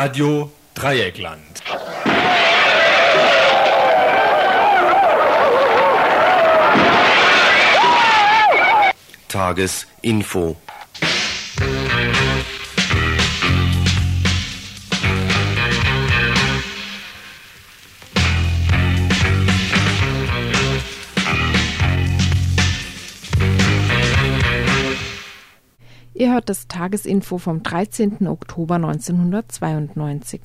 Radio Dreieckland. Tagesinfo. Hört das Tagesinfo vom 13. Oktober 1992.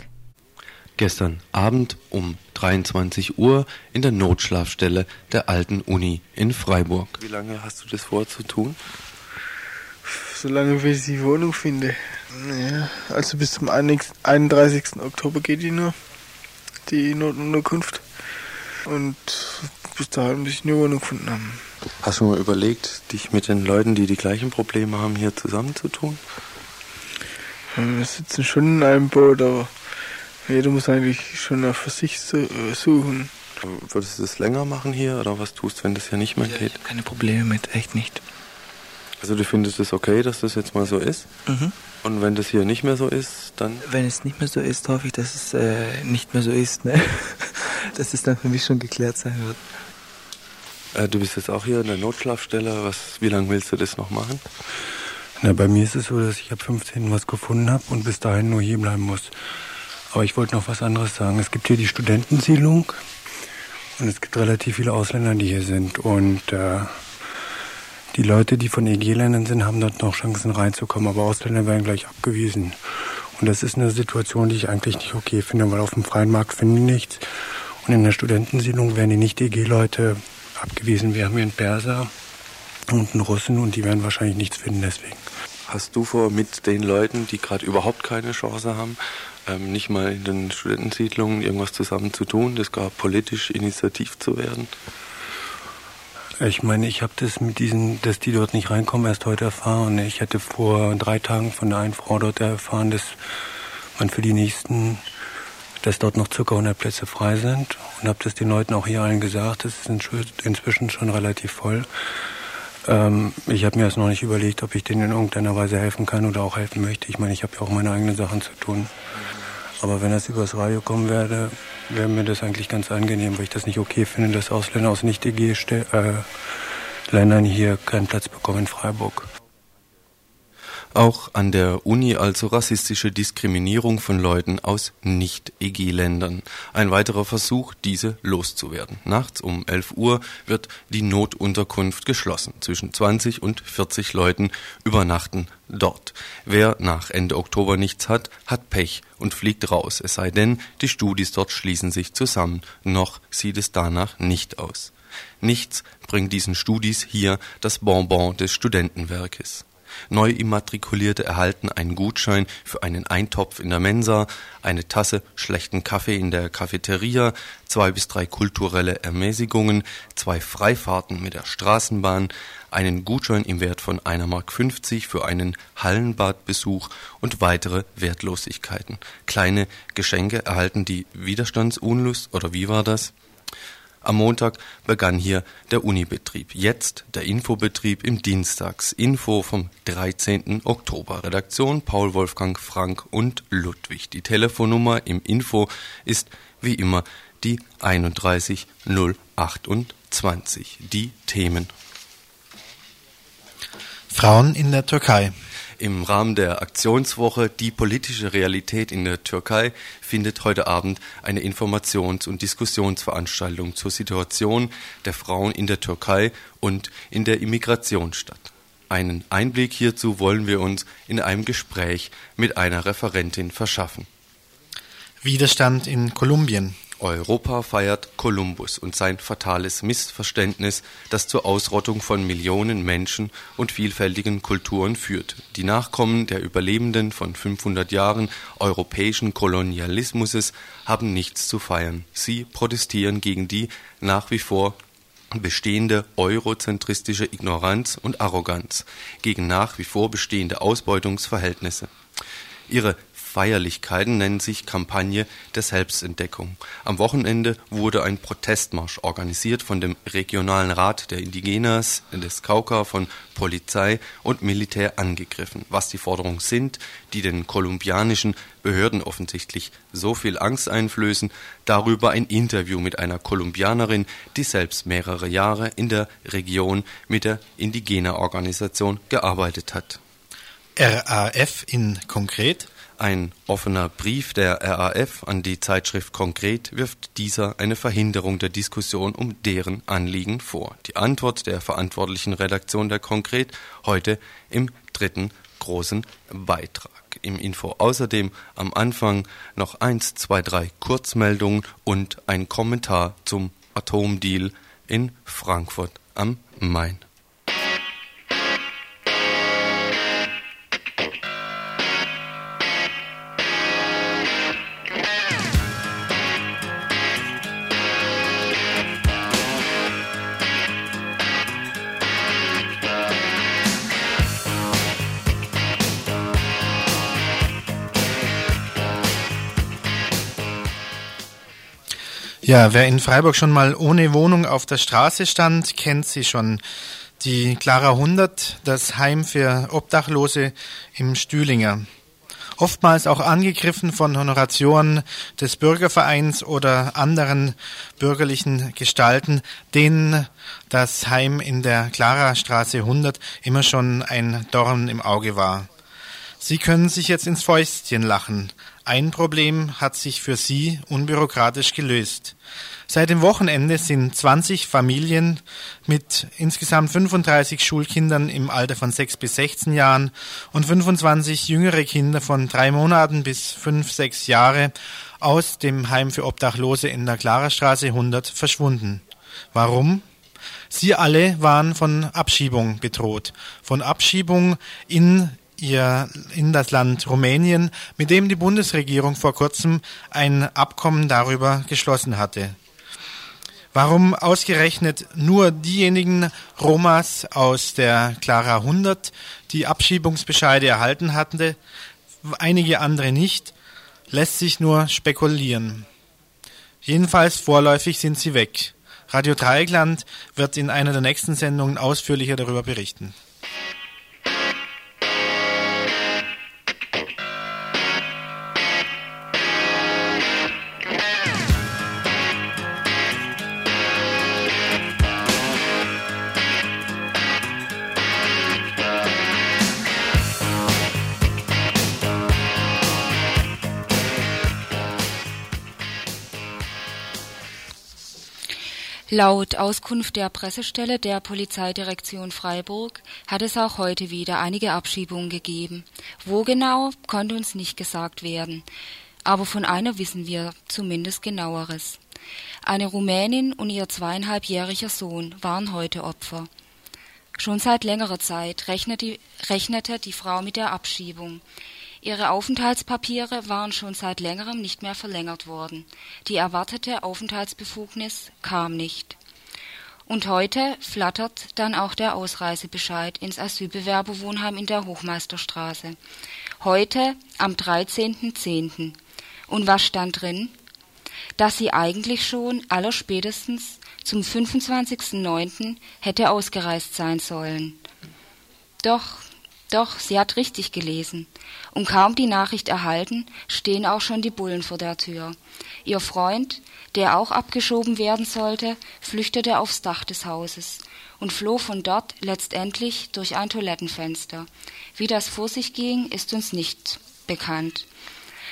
Gestern Abend um 23 Uhr in der Notschlafstelle der alten Uni in Freiburg. Wie lange hast du das vor zu tun? Solange bis ich die Wohnung finde. Ja, also bis zum 31. Oktober geht die nur, die Notunterkunft. Und bis dahin muss ich eine Wohnung gefunden haben. Hast du mal überlegt, dich mit den Leuten, die die gleichen Probleme haben, hier zusammenzutun? Wir sitzen schon in einem Boot, aber jeder muss eigentlich schon für sich äh, suchen. Würdest du das länger machen hier oder was tust du, wenn das hier nicht mehr ja, geht? Ich habe keine Probleme mit, echt nicht. Also du findest es okay, dass das jetzt mal so ist? Mhm. Und wenn das hier nicht mehr so ist, dann... Wenn es nicht mehr so ist, hoffe ich, dass es äh, nicht mehr so ist. Ne? dass es dann für mich schon geklärt sein wird. Äh, du bist jetzt auch hier in der Notschlafstelle. Was, wie lange willst du das noch machen? Na, bei mir ist es so, dass ich ab 15 was gefunden habe und bis dahin nur hier bleiben muss. Aber ich wollte noch was anderes sagen. Es gibt hier die Studentensiedlung und es gibt relativ viele Ausländer, die hier sind. Und äh, die Leute, die von EG-Ländern sind, haben dort noch Chancen reinzukommen, aber Ausländer werden gleich abgewiesen. Und das ist eine Situation, die ich eigentlich nicht okay finde, weil auf dem freien Markt finden die nichts. Und in der Studentensiedlung werden die Nicht-EG-Leute abgewiesen. Wir haben hier einen Perser und einen Russen und die werden wahrscheinlich nichts finden deswegen. Hast du vor, mit den Leuten, die gerade überhaupt keine Chance haben, ähm, nicht mal in den Studentensiedlungen irgendwas zusammen zu tun, das gar politisch initiativ zu werden? Ich meine, ich habe das mit diesen, dass die dort nicht reinkommen, erst heute erfahren. Ich hatte vor drei Tagen von der einen Frau dort erfahren, dass man für die nächsten, dass dort noch circa 100 Plätze frei sind und habe das den Leuten auch hier allen gesagt. Das ist inzwischen schon relativ voll. Ähm, ich habe mir das noch nicht überlegt, ob ich denen in irgendeiner Weise helfen kann oder auch helfen möchte. Ich meine, ich habe ja auch meine eigenen Sachen zu tun. Aber wenn das übers Radio kommen werde, wäre mir das eigentlich ganz angenehm, weil ich das nicht okay finde, dass Ausländer aus Nicht-EG-Ländern hier keinen Platz bekommen in Freiburg. Auch an der Uni also rassistische Diskriminierung von Leuten aus Nicht-EG-Ländern. Ein weiterer Versuch, diese loszuwerden. Nachts um 11 Uhr wird die Notunterkunft geschlossen. Zwischen 20 und 40 Leuten übernachten dort. Wer nach Ende Oktober nichts hat, hat Pech und fliegt raus. Es sei denn, die Studis dort schließen sich zusammen. Noch sieht es danach nicht aus. Nichts bringt diesen Studis hier das Bonbon des Studentenwerkes. Neuimmatrikulierte erhalten einen Gutschein für einen Eintopf in der Mensa, eine Tasse schlechten Kaffee in der Cafeteria, zwei bis drei kulturelle Ermäßigungen, zwei Freifahrten mit der Straßenbahn, einen Gutschein im Wert von einer Mark 50 für einen Hallenbadbesuch und weitere Wertlosigkeiten. Kleine Geschenke erhalten die Widerstandsunlust oder wie war das? Am Montag begann hier der Unibetrieb. Jetzt der Infobetrieb im Dienstagsinfo vom 13. Oktober. Redaktion Paul Wolfgang Frank und Ludwig. Die Telefonnummer im Info ist wie immer die 31028. Die Themen. Frauen in der Türkei. Im Rahmen der Aktionswoche Die politische Realität in der Türkei findet heute Abend eine Informations- und Diskussionsveranstaltung zur Situation der Frauen in der Türkei und in der Immigration statt. Einen Einblick hierzu wollen wir uns in einem Gespräch mit einer Referentin verschaffen. Widerstand in Kolumbien. Europa feiert Kolumbus und sein fatales Missverständnis, das zur Ausrottung von Millionen Menschen und vielfältigen Kulturen führt. Die Nachkommen der Überlebenden von 500 Jahren europäischen Kolonialismus haben nichts zu feiern. Sie protestieren gegen die nach wie vor bestehende eurozentristische Ignoranz und Arroganz, gegen nach wie vor bestehende Ausbeutungsverhältnisse. Ihre Feierlichkeiten nennen sich Kampagne der Selbstentdeckung. Am Wochenende wurde ein Protestmarsch organisiert von dem Regionalen Rat der Indigenas des Cauca von Polizei und Militär angegriffen. Was die Forderungen sind, die den kolumbianischen Behörden offensichtlich so viel Angst einflößen, darüber ein Interview mit einer Kolumbianerin, die selbst mehrere Jahre in der Region mit der Indigena-Organisation gearbeitet hat. RAF in konkret? Ein offener Brief der RAF an die Zeitschrift Konkret wirft dieser eine Verhinderung der Diskussion um deren Anliegen vor. Die Antwort der verantwortlichen Redaktion der Konkret heute im dritten großen Beitrag. Im Info außerdem am Anfang noch eins, zwei, drei Kurzmeldungen und ein Kommentar zum Atomdeal in Frankfurt am Main. Ja, wer in Freiburg schon mal ohne Wohnung auf der Straße stand, kennt sie schon. Die Clara 100, das Heim für Obdachlose im Stühlinger. Oftmals auch angegriffen von Honorationen des Bürgervereins oder anderen bürgerlichen Gestalten, denen das Heim in der Clara Straße 100 immer schon ein Dorn im Auge war. Sie können sich jetzt ins Fäustchen lachen. Ein Problem hat sich für Sie unbürokratisch gelöst. Seit dem Wochenende sind 20 Familien mit insgesamt 35 Schulkindern im Alter von 6 bis 16 Jahren und 25 jüngere Kinder von drei Monaten bis 5, 6 Jahre aus dem Heim für Obdachlose in der Klarerstraße 100 verschwunden. Warum? Sie alle waren von Abschiebung bedroht. Von Abschiebung in ihr in das Land Rumänien, mit dem die Bundesregierung vor kurzem ein Abkommen darüber geschlossen hatte. Warum ausgerechnet nur diejenigen Romas aus der Clara 100 die Abschiebungsbescheide erhalten hatten, einige andere nicht, lässt sich nur spekulieren. Jedenfalls vorläufig sind sie weg. Radio Dreieckland wird in einer der nächsten Sendungen ausführlicher darüber berichten. Laut Auskunft der Pressestelle der Polizeidirektion Freiburg hat es auch heute wieder einige Abschiebungen gegeben. Wo genau, konnte uns nicht gesagt werden. Aber von einer wissen wir zumindest genaueres. Eine Rumänin und ihr zweieinhalbjähriger Sohn waren heute Opfer. Schon seit längerer Zeit rechnete, die Frau mit der Abschiebung. Ihre Aufenthaltspapiere waren schon seit längerem nicht mehr verlängert worden. Die erwartete Aufenthaltsbefugnis kam nicht. Und heute flattert dann auch der Ausreisebescheid ins Asylbewerberwohnheim in der Hochmeisterstraße. Heute am 13.10. Und was stand drin? Dass sie eigentlich schon allerspätestens zum 25.09. hätte ausgereist sein sollen. Doch doch, sie hat richtig gelesen. Und kaum die Nachricht erhalten, stehen auch schon die Bullen vor der Tür. Ihr Freund, der auch abgeschoben werden sollte, flüchtete aufs Dach des Hauses und floh von dort letztendlich durch ein Toilettenfenster. Wie das vor sich ging, ist uns nicht bekannt.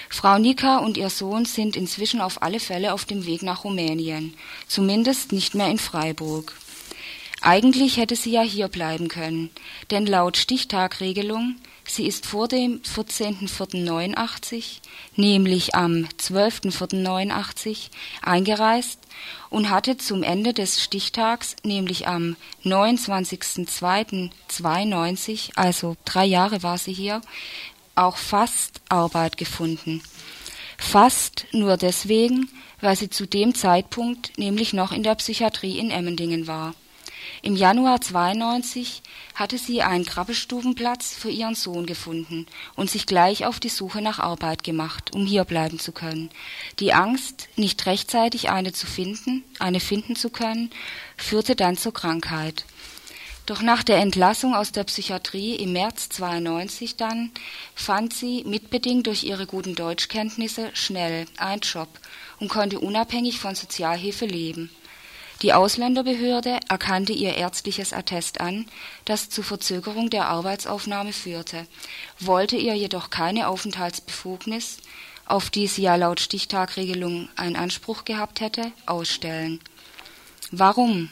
Frau Nika und ihr Sohn sind inzwischen auf alle Fälle auf dem Weg nach Rumänien, zumindest nicht mehr in Freiburg. Eigentlich hätte sie ja hier bleiben können, denn laut Stichtagregelung, sie ist vor dem 14.04.89, nämlich am 12.04.89, eingereist und hatte zum Ende des Stichtags, nämlich am 29.02.92, also drei Jahre war sie hier, auch fast Arbeit gefunden. Fast nur deswegen, weil sie zu dem Zeitpunkt nämlich noch in der Psychiatrie in Emmendingen war. Im Januar 92 hatte sie einen Krabbestubenplatz für ihren Sohn gefunden und sich gleich auf die Suche nach Arbeit gemacht, um hier bleiben zu können. Die Angst, nicht rechtzeitig eine zu finden, eine finden zu können, führte dann zur Krankheit. Doch nach der Entlassung aus der Psychiatrie im März 92 dann fand sie, mitbedingt durch ihre guten Deutschkenntnisse, schnell einen Job und konnte unabhängig von Sozialhilfe leben. Die Ausländerbehörde erkannte ihr ärztliches Attest an, das zu Verzögerung der Arbeitsaufnahme führte, wollte ihr jedoch keine Aufenthaltsbefugnis, auf die sie ja laut Stichtagregelung einen Anspruch gehabt hätte, ausstellen. Warum?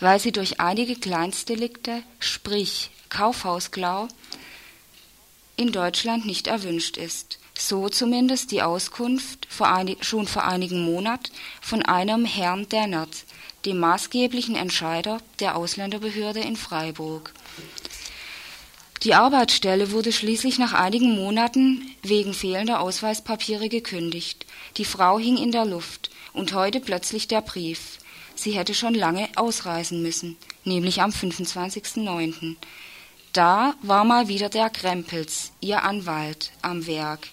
Weil sie durch einige Kleinstdelikte, sprich Kaufhausklau, in Deutschland nicht erwünscht ist. So zumindest die Auskunft vor schon vor einigen Monaten von einem Herrn Dennert, dem maßgeblichen Entscheider der Ausländerbehörde in Freiburg. Die Arbeitsstelle wurde schließlich nach einigen Monaten wegen fehlender Ausweispapiere gekündigt. Die Frau hing in der Luft und heute plötzlich der Brief. Sie hätte schon lange ausreisen müssen, nämlich am 25.09. Da war mal wieder der Krempels, ihr Anwalt, am Werk.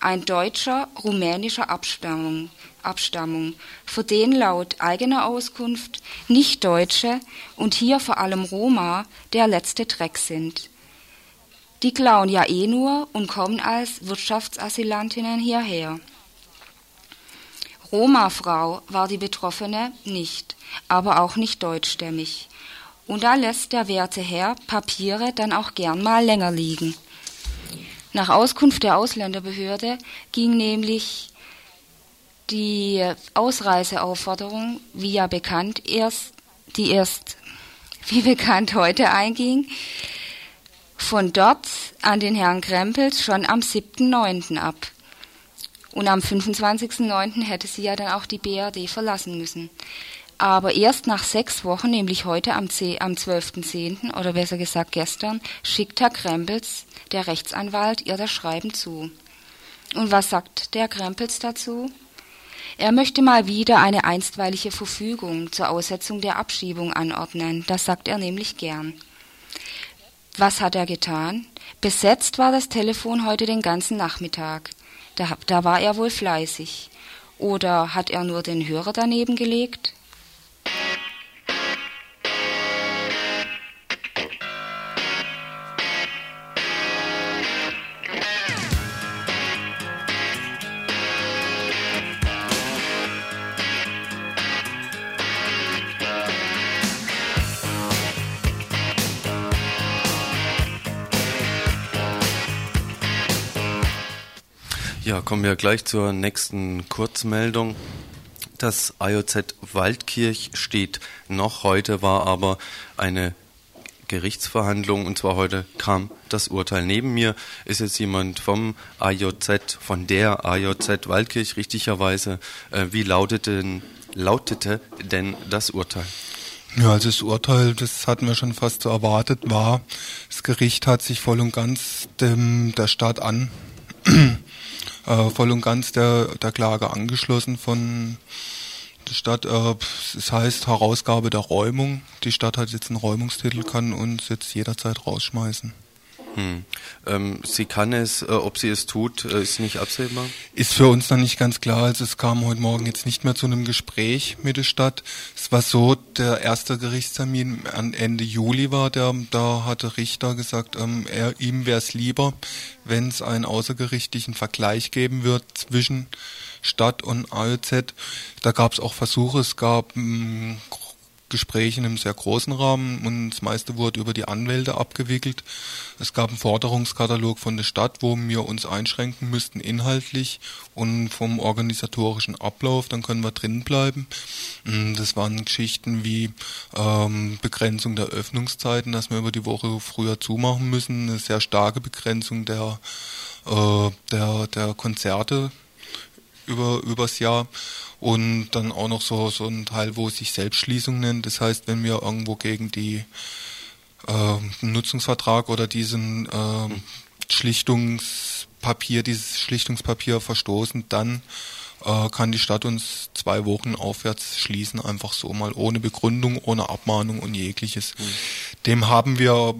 Ein Deutscher rumänischer Abstammung, Abstammung, für den laut eigener Auskunft Nicht-Deutsche und hier vor allem Roma der letzte Dreck sind. Die klauen ja eh nur und kommen als Wirtschaftsasylantinnen hierher. Roma-Frau war die Betroffene nicht, aber auch nicht deutschstämmig. Und da lässt der werte Herr Papiere dann auch gern mal länger liegen. Nach Auskunft der Ausländerbehörde ging nämlich die Ausreiseaufforderung, wie ja bekannt, erst, die erst, wie bekannt heute einging, von dort an den Herrn Krempels schon am 7.9. ab. Und am 25.9. hätte sie ja dann auch die BRD verlassen müssen. Aber erst nach sechs Wochen, nämlich heute am, am 12.10. oder besser gesagt gestern, schickt Herr Krempels, der Rechtsanwalt, ihr das Schreiben zu. Und was sagt der Krempels dazu? Er möchte mal wieder eine einstweilige Verfügung zur Aussetzung der Abschiebung anordnen. Das sagt er nämlich gern. Was hat er getan? Besetzt war das Telefon heute den ganzen Nachmittag. Da, da war er wohl fleißig. Oder hat er nur den Hörer daneben gelegt? Ja, kommen wir gleich zur nächsten Kurzmeldung. Das IOZ Waldkirch steht noch. Heute war aber eine Gerichtsverhandlung und zwar heute kam das Urteil. Neben mir ist jetzt jemand vom IOZ, von der IOZ Waldkirch richtigerweise. Äh, wie lautete, lautete denn das Urteil? Ja, also das Urteil, das hatten wir schon fast so erwartet, war, das Gericht hat sich voll und ganz dem, der Stadt an äh, voll und ganz der, der Klage angeschlossen von der Stadt. Äh, es heißt Herausgabe der Räumung. Die Stadt hat jetzt einen Räumungstitel, kann uns jetzt jederzeit rausschmeißen. Hm. Ähm, sie kann es, äh, ob sie es tut, äh, ist nicht absehbar? Ist für uns noch nicht ganz klar. Also es kam heute Morgen jetzt nicht mehr zu einem Gespräch mit der Stadt. Es war so, der erste Gerichtstermin Ende Juli war, der, da hatte Richter gesagt, ähm, er, ihm wäre es lieber, wenn es einen außergerichtlichen Vergleich geben wird zwischen Stadt und AOZ. Da gab es auch Versuche, es gab ähm, Gespräche in einem sehr großen Rahmen und das meiste wurde über die Anwälte abgewickelt. Es gab einen Forderungskatalog von der Stadt, wo wir uns einschränken müssten inhaltlich und vom organisatorischen Ablauf, dann können wir drin bleiben. Mm, das waren Geschichten wie ähm, Begrenzung der Öffnungszeiten, dass wir über die Woche früher zumachen müssen, eine sehr starke Begrenzung der, äh, der, der Konzerte über übers Jahr und dann auch noch so so ein Teil, wo es sich Selbstschließung nennt. Das heißt, wenn wir irgendwo gegen die äh, Nutzungsvertrag oder diesen äh, Schlichtungspapier, dieses Schlichtungspapier verstoßen, dann äh, kann die Stadt uns zwei Wochen aufwärts schließen, einfach so mal ohne Begründung, ohne Abmahnung und jegliches. Mhm. Dem haben wir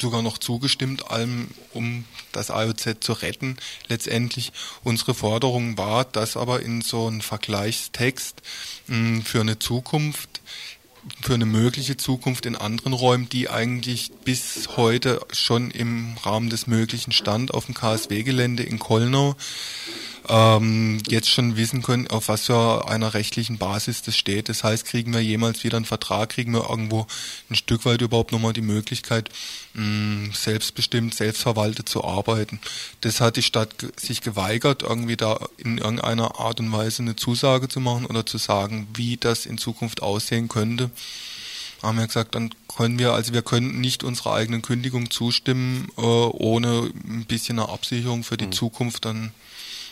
sogar noch zugestimmt, allem um das AOZ zu retten. Letztendlich unsere Forderung war, dass aber in so einem Vergleichstext mh, hm, für eine Zukunft für eine mögliche Zukunft in anderen Räumen, die eigentlich bis heute schon im Rahmen des Möglichen stand auf dem KSW-Gelände in Kollnau ähm, jetzt schon wissen können, auf was für einer rechtlichen Basis das steht. Das heißt, kriegen wir jemals wieder einen Vertrag, kriegen wir irgendwo ein Stück weit überhaupt nochmal die Möglichkeit, mh, selbstbestimmt, selbstverwaltet zu arbeiten. Das hat die Stadt sich geweigert, irgendwie da in irgendeiner Art und Weise eine Zusage zu machen oder zu sagen, wie das in Zukunft aussehen könnte haben wir gesagt, dann können wir, also wir können nicht unserer eigenen Kündigung zustimmen, äh, ohne ein bisschen eine Absicherung für die mhm. Zukunft, dann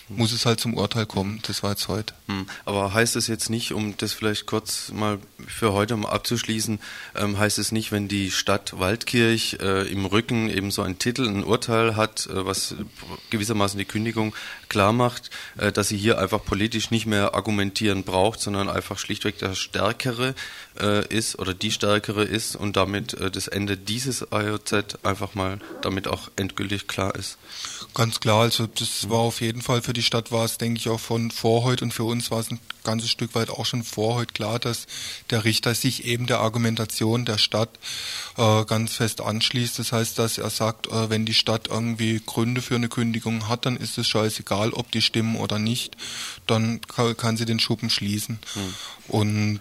muss es halt zum Urteil kommen. Das war jetzt heute. Hm. Aber heißt es jetzt nicht, um das vielleicht kurz mal für heute mal abzuschließen, ähm, heißt es nicht, wenn die Stadt Waldkirch äh, im Rücken eben so einen Titel, ein Urteil hat, äh, was gewissermaßen die Kündigung klar macht, äh, dass sie hier einfach politisch nicht mehr argumentieren braucht, sondern einfach schlichtweg der Stärkere äh, ist oder die Stärkere ist und damit äh, das Ende dieses IOZ einfach mal damit auch endgültig klar ist? Ganz klar, also das war auf jeden Fall für die Stadt war es, denke ich, auch von vor heute und für uns war es ein ganzes Stück weit auch schon vor heute klar, dass der Richter sich eben der Argumentation der Stadt äh, ganz fest anschließt. Das heißt, dass er sagt, äh, wenn die Stadt irgendwie Gründe für eine Kündigung hat, dann ist es scheißegal, ob die stimmen oder nicht, dann kann, kann sie den Schuppen schließen. Hm. Und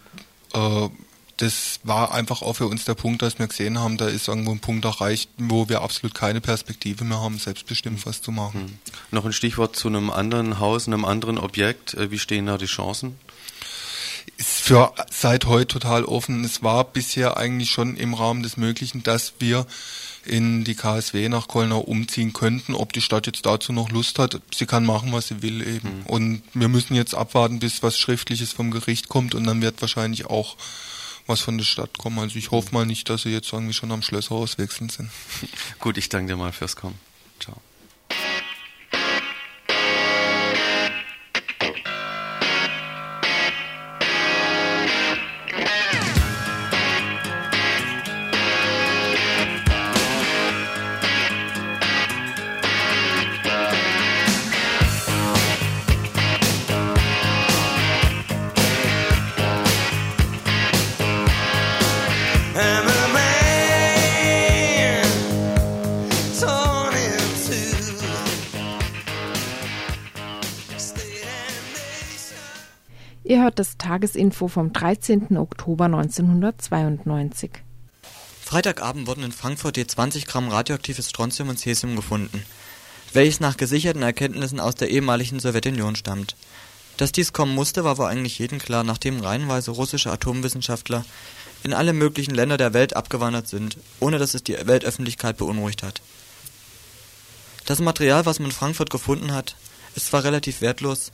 äh, das war einfach auch für uns der Punkt, dass wir gesehen haben, da ist irgendwo ein Punkt erreicht, wo wir absolut keine Perspektive mehr haben, selbstbestimmt was zu machen. Hm. Noch ein Stichwort zu einem anderen Haus, einem anderen Objekt. Äh, wie stehen da die Chancen? Ist für seit heute total offen. Es war bisher eigentlich schon im Rahmen des Möglichen, dass wir in die KSW nach Kollnau umziehen könnten. Ob die Stadt jetzt dazu noch Lust hat, sie kann machen, was sie will eben. Mhm. Und wir müssen jetzt abwarten, bis was Schriftliches vom Gericht kommt und dann wird wahrscheinlich auch was von der Stadt kommen. Also ich hoffe mal nicht, dass sie jetzt irgendwie schon am Schlösserhaus wechseln sind. Gut, ich danke dir mal fürs Kommen. Ciao. Hört das Tagesinfo vom 13. Oktober 1992. Freitagabend wurden in Frankfurt je 20 Gramm radioaktives Strontium und Cäsium gefunden, welches nach gesicherten Erkenntnissen aus der ehemaligen Sowjetunion stammt. Dass dies kommen musste, war wohl eigentlich jedem klar, nachdem reihenweise russische Atomwissenschaftler in alle möglichen Länder der Welt abgewandert sind, ohne dass es die Weltöffentlichkeit beunruhigt hat. Das Material, was man in Frankfurt gefunden hat, ist zwar relativ wertlos,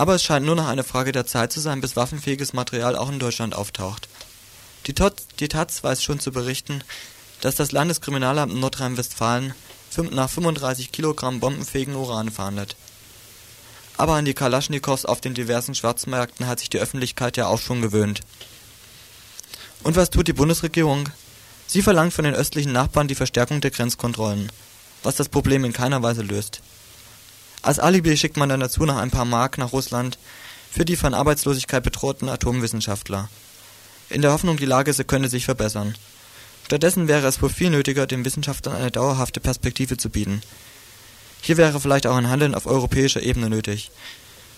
aber es scheint nur noch eine Frage der Zeit zu sein, bis waffenfähiges Material auch in Deutschland auftaucht. Die, Tot, die Taz weiß schon zu berichten, dass das Landeskriminalamt Nordrhein-Westfalen nach 35 Kilogramm bombenfähigen Uran fahndet. Aber an die Kalaschnikows auf den diversen Schwarzmärkten hat sich die Öffentlichkeit ja auch schon gewöhnt. Und was tut die Bundesregierung? Sie verlangt von den östlichen Nachbarn die Verstärkung der Grenzkontrollen, was das Problem in keiner Weise löst. Als Alibi schickt man dann dazu noch ein paar Mark nach Russland für die von Arbeitslosigkeit bedrohten Atomwissenschaftler. In der Hoffnung, die Lage könne sich verbessern. Stattdessen wäre es wohl viel nötiger, den Wissenschaftlern eine dauerhafte Perspektive zu bieten. Hier wäre vielleicht auch ein Handeln auf europäischer Ebene nötig.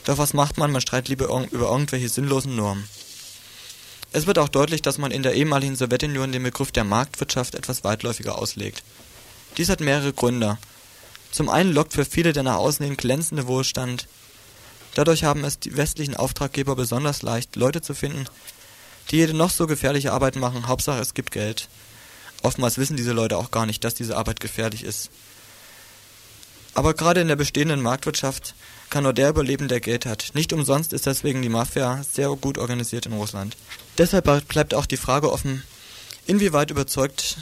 Doch was macht man? Man streitet lieber über irgendwelche sinnlosen Normen. Es wird auch deutlich, dass man in der ehemaligen Sowjetunion den Begriff der Marktwirtschaft etwas weitläufiger auslegt. Dies hat mehrere Gründe. Zum einen lockt für viele der nach außen hin glänzende Wohlstand. Dadurch haben es die westlichen Auftraggeber besonders leicht, Leute zu finden, die jede noch so gefährliche Arbeit machen, Hauptsache es gibt Geld. Oftmals wissen diese Leute auch gar nicht, dass diese Arbeit gefährlich ist. Aber gerade in der bestehenden Marktwirtschaft kann nur der überleben, der Geld hat. Nicht umsonst ist deswegen die Mafia sehr gut organisiert in Russland. Deshalb bleibt auch die Frage offen, inwieweit überzeugt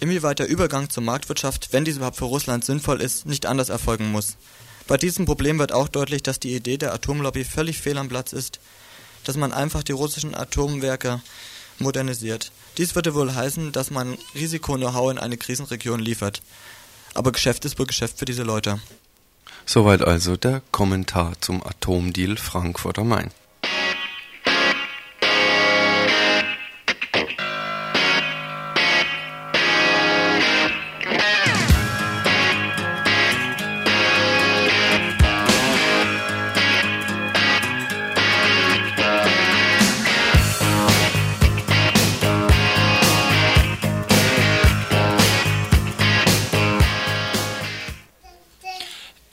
inwieweit der Übergang zur Marktwirtschaft, wenn dies überhaupt für Russland sinnvoll ist, nicht anders erfolgen muss. Bei diesem Problem wird auch deutlich, dass die Idee der Atomlobby völlig fehl am Platz ist, dass man einfach die russischen Atomwerke modernisiert. Dies würde wohl heißen, dass man Risiko-Know-how in eine Krisenregion liefert. Aber Geschäft ist wohl Geschäft für diese Leute. Soweit also der Kommentar zum Atomdeal Frankfurt am Main.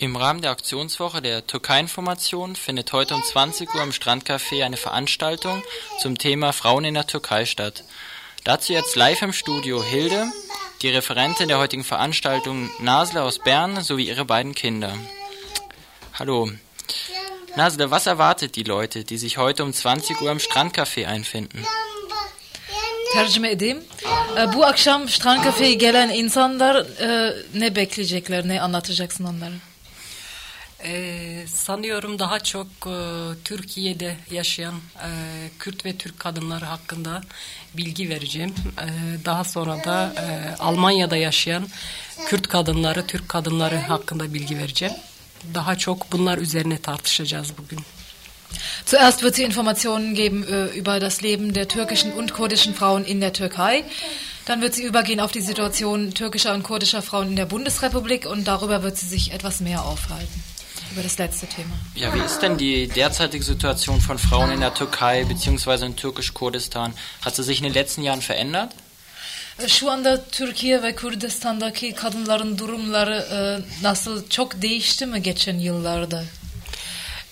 Im Rahmen der Aktionswoche der Türkei-Information findet heute um 20 Uhr im Strandcafé eine Veranstaltung zum Thema Frauen in der Türkei statt. Dazu jetzt live im Studio Hilde, die Referentin der heutigen Veranstaltung Nasle aus Bern sowie ihre beiden Kinder. Hallo. Nasle, was erwartet die Leute, die sich heute um 20 Uhr im Strandcafé einfinden? Tercüme edeyim. Bu akşam Strand Cafe'ye gelen insanlar ne bekleyecekler, ne anlatacaksın onlara? Ee, sanıyorum daha çok e, Türkiye'de yaşayan e, Kürt ve Türk kadınları hakkında bilgi vereceğim. E, daha sonra da e, Almanya'da yaşayan Kürt kadınları, Türk kadınları hakkında bilgi vereceğim. Daha çok bunlar üzerine tartışacağız bugün. Zuerst wird sie Informationen geben äh, über das Leben der türkischen und kurdischen Frauen in der Türkei. Dann wird sie übergehen auf die Situation türkischer und kurdischer Frauen in der Bundesrepublik und darüber wird sie sich etwas mehr aufhalten. Über das letzte Thema. Ja, wie ist denn die derzeitige Situation von Frauen in der Türkei bzw. in Türkisch-Kurdistan? Hat sie sich in den letzten Jahren verändert? Şu anda Türkiye ve Kürdistan'daki kadınların durumları e, nasıl çok değişti mi geçen yıllarda?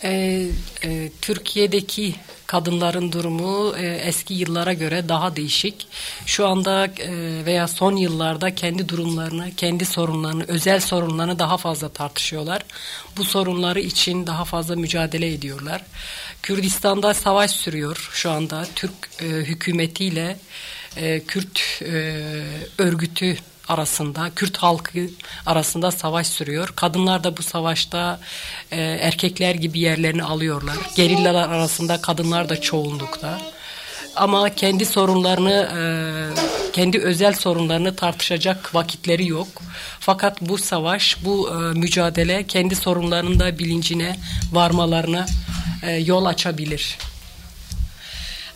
Ee, e, Türkiye'deki kadınların durumu e, eski yıllara göre daha değişik. Şu anda e, veya son yıllarda kendi durumlarını, kendi sorunlarını, özel sorunlarını daha fazla tartışıyorlar. Bu sorunları için daha fazla mücadele ediyorlar. Kürdistan'da savaş sürüyor şu anda Türk e, hükümetiyle e, Kürt e, örgütü arasında, Kürt halkı arasında savaş sürüyor. Kadınlar da bu savaşta e, erkekler gibi yerlerini alıyorlar. Gerillalar arasında kadınlar da çoğunlukta. Ama kendi sorunlarını, e, kendi özel sorunlarını tartışacak vakitleri yok. Fakat bu savaş, bu e, mücadele kendi sorunlarının da bilincine varmalarına e, yol açabilir.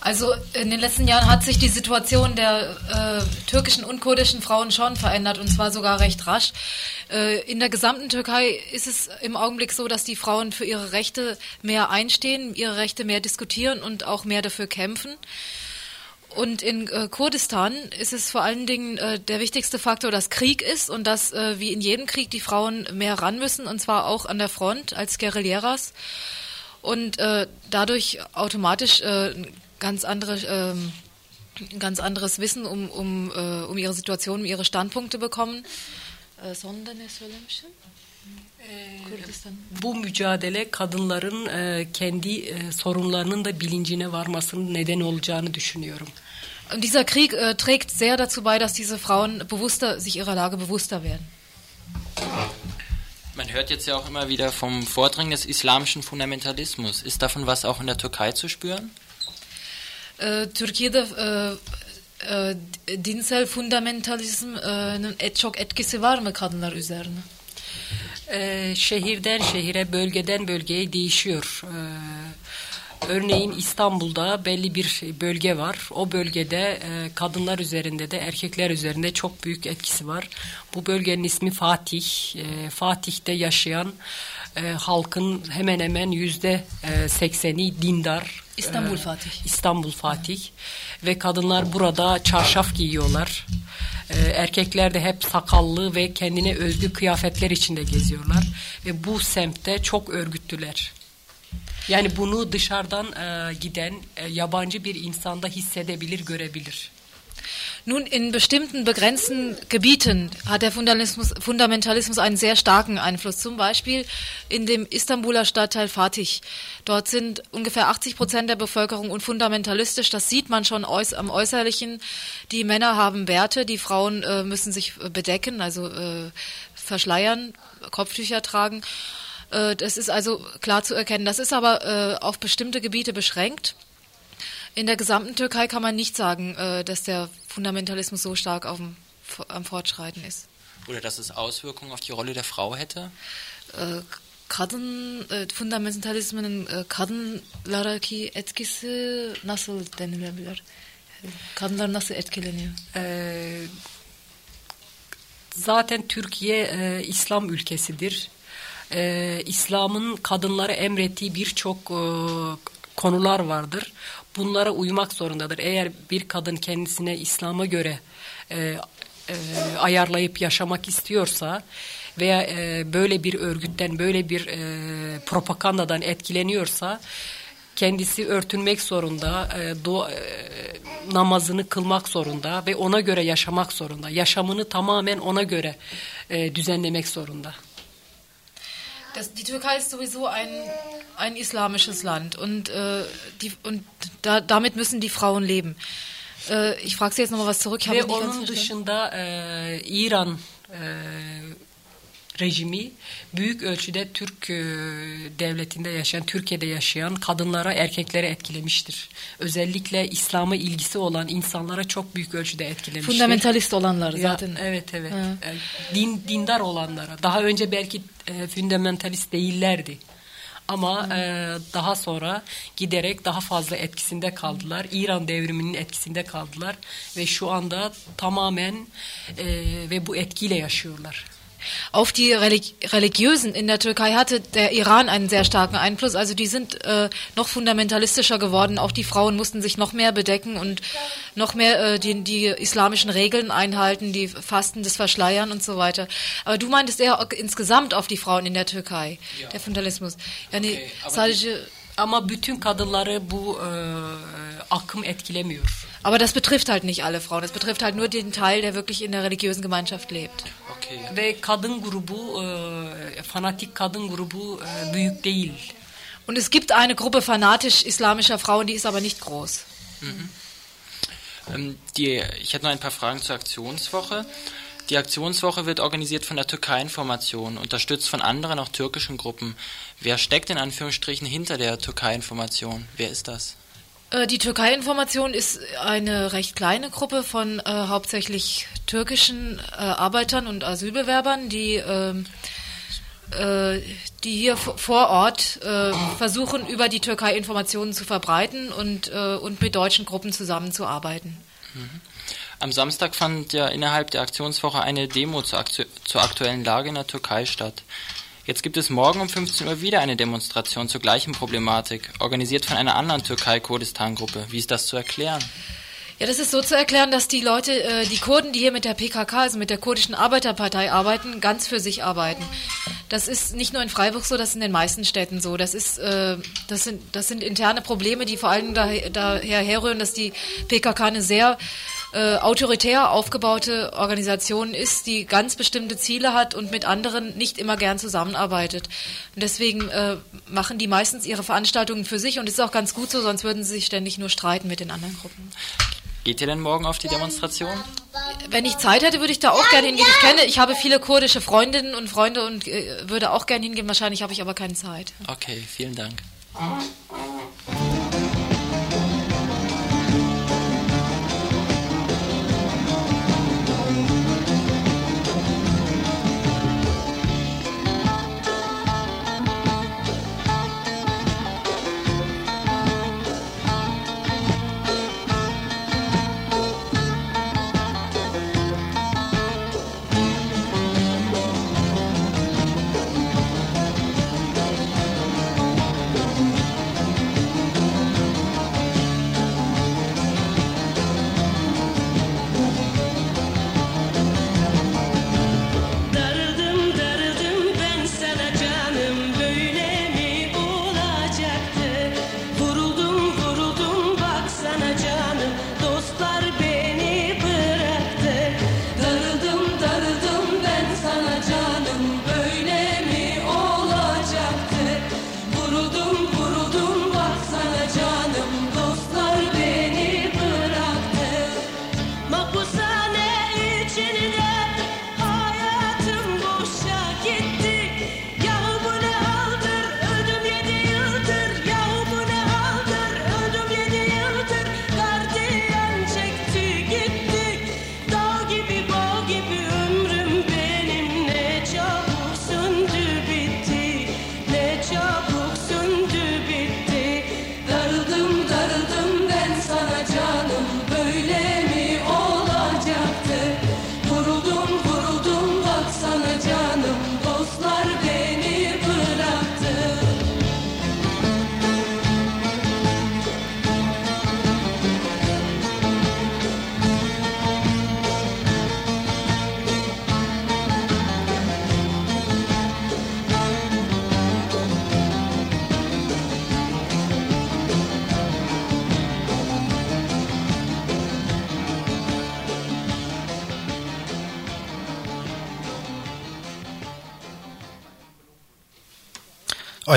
Also in den letzten Jahren hat sich die Situation der äh, türkischen und kurdischen Frauen schon verändert und zwar sogar recht rasch. Äh, in der gesamten Türkei ist es im Augenblick so, dass die Frauen für ihre Rechte mehr einstehen, ihre Rechte mehr diskutieren und auch mehr dafür kämpfen. Und in äh, Kurdistan ist es vor allen Dingen äh, der wichtigste Faktor, dass Krieg ist und dass äh, wie in jedem Krieg die Frauen mehr ran müssen und zwar auch an der Front als Guerilleras und äh, dadurch automatisch äh, ganz andere ähm, ganz anderes Wissen um, um, äh, um ihre Situation, um ihre Standpunkte bekommen. Äh, sonda ne söylemişim? Kürdistan. Bu mücadele kadınların e, kendi e, sorunlarının da bilincine varmasının neden olacağını düşünüyorum. Und dieser Krieg äh, trägt sehr dazu bei, dass diese Frauen bewusster, sich ihrer Lage bewusster werden. Man hört jetzt ja auch immer wieder vom Vordringen des islamischen Fundamentalismus. Ist davon was auch in der Türkei zu spüren? Ee, Türkiye'de e, e, dinsel fundamentalizmin et, çok etkisi var mı kadınlar üzerine? Ee, şehirden şehire, bölgeden bölgeye değişiyor. Ee, örneğin İstanbul'da belli bir bölge var. O bölgede e, kadınlar üzerinde de erkekler üzerinde çok büyük etkisi var. Bu bölgenin ismi Fatih. E, Fatih'te yaşayan e, halkın hemen hemen yüzde e, sekseni dindar. İstanbul E, Fatih. İstanbul Fatih ve kadınlar burada çarşaf giyiyorlar. Ee, erkekler de hep sakallı ve kendine özgü kıyafetler içinde geziyorlar ve bu semtte çok örgütlüler. Yani bunu dışarıdan e, giden e, yabancı bir insanda hissedebilir, görebilir. Nun, in bestimmten begrenzten Gebieten hat der Fundamentalismus, Fundamentalismus einen sehr starken Einfluss. Zum Beispiel in dem Istanbuler Stadtteil Fatih. Dort sind ungefähr 80 Prozent der Bevölkerung und fundamentalistisch. Das sieht man schon äuß am Äußerlichen. Die Männer haben Bärte, die Frauen äh, müssen sich bedecken, also äh, verschleiern, Kopftücher tragen. Äh, das ist also klar zu erkennen. Das ist aber äh, auf bestimmte Gebiete beschränkt. In der gesamten Türkei kann man nicht sagen, äh, dass der Fundamentalismus so stark auf dem, am Fortschreiten ist. Oder dass es Auswirkungen auf die Rolle der Frau hätte? Ee, kadın e, fundamentalizmin e, kadınlardaki etkisi nasıl denilebilir? Kadınlar nasıl etkileniyor? Ee, zaten Türkiye e, İslam ülkesidir. E, İslam'ın kadınlara emrettiği birçok e, konular vardır. Bunlara uymak zorundadır. Eğer bir kadın kendisine İslam'a göre e, e, ayarlayıp yaşamak istiyorsa veya e, böyle bir örgütten, böyle bir e, propagandadan etkileniyorsa kendisi örtünmek zorunda, e, dua, e, namazını kılmak zorunda ve ona göre yaşamak zorunda. Yaşamını tamamen ona göre e, düzenlemek zorunda. Das, die Türkei ist sowieso ein, ein islamisches Land und, äh, die, und da, damit müssen die Frauen leben. Äh, ich frage Sie jetzt nochmal was zurück. Ich Ve onun dışında e, İran e, rejimi büyük ölçüde Türk e, devletinde yaşayan, Türkiye'de yaşayan kadınlara, erkeklere etkilemiştir. Özellikle İslam'a ilgisi olan insanlara çok büyük ölçüde etkilemiştir. Fundamentalist olanlar zaten. Ya, evet evet. Ha. E, din, dindar olanlara. Daha önce belki e, fundamentalist değillerdi. Ama e, daha sonra giderek daha fazla etkisinde kaldılar. İran devriminin etkisinde kaldılar ve şu anda tamamen e, ve bu etkiyle yaşıyorlar. Auf die Religi Religiösen in der Türkei hatte der Iran einen sehr starken Einfluss. Also die sind äh, noch fundamentalistischer geworden. Auch die Frauen mussten sich noch mehr bedecken und noch mehr äh, die, die islamischen Regeln einhalten, die Fasten, das Verschleiern und so weiter. Aber du meintest eher insgesamt auf die Frauen in der Türkei, ja. der Fundamentalismus. Yani okay, sadece ama bütün kadınları bu e, akım etkilemiyor. Aber das betrifft halt nicht alle Frauen. Das betrifft halt nur den Teil, der wirklich in der religiösen Gemeinschaft lebt. Okay. Ve kadın grubu, e, fanatik kadın grubu e, büyük değil. Und es gibt eine Gruppe fanatisch islamischer Frauen, die ist aber nicht groß. Mhm. Ähm, die, ich hätte noch ein paar Fragen zur Aktionswoche. Die Aktionswoche wird organisiert von der Türkei-Information, unterstützt von anderen, auch türkischen Gruppen. Wer steckt in Anführungsstrichen hinter der Türkei-Information? Wer ist das? Äh, die Türkei-Information ist eine recht kleine Gruppe von äh, hauptsächlich türkischen äh, Arbeitern und Asylbewerbern, die, ähm, äh, die hier vor Ort äh, versuchen, über die Türkei Informationen zu verbreiten und, äh, und mit deutschen Gruppen zusammenzuarbeiten. Mhm. Am Samstag fand ja innerhalb der Aktionswoche eine Demo zur, Aktu zur aktuellen Lage in der Türkei statt. Jetzt gibt es morgen um 15 Uhr wieder eine Demonstration zur gleichen Problematik, organisiert von einer anderen Türkei-Kurdistan-Gruppe. Wie ist das zu erklären? Ja, das ist so zu erklären, dass die Leute, äh, die Kurden, die hier mit der PKK, also mit der kurdischen Arbeiterpartei arbeiten, ganz für sich arbeiten. Das ist nicht nur in Freiburg so, das ist in den meisten Städten so. Das ist, äh, das sind, das sind interne Probleme, die vor allem daher, daher herrühren, dass die PKK eine sehr äh, autoritär aufgebaute Organisation ist, die ganz bestimmte Ziele hat und mit anderen nicht immer gern zusammenarbeitet. Und deswegen äh, machen die meistens ihre Veranstaltungen für sich und ist auch ganz gut so, sonst würden sie sich ständig nur streiten mit den anderen Gruppen. Geht ihr denn morgen auf die Demonstration? Wenn ich Zeit hätte, würde ich da auch gerne hingehen. Ich kenne, ich habe viele kurdische Freundinnen und Freunde und äh, würde auch gerne hingehen. Wahrscheinlich habe ich aber keine Zeit. Okay, vielen Dank.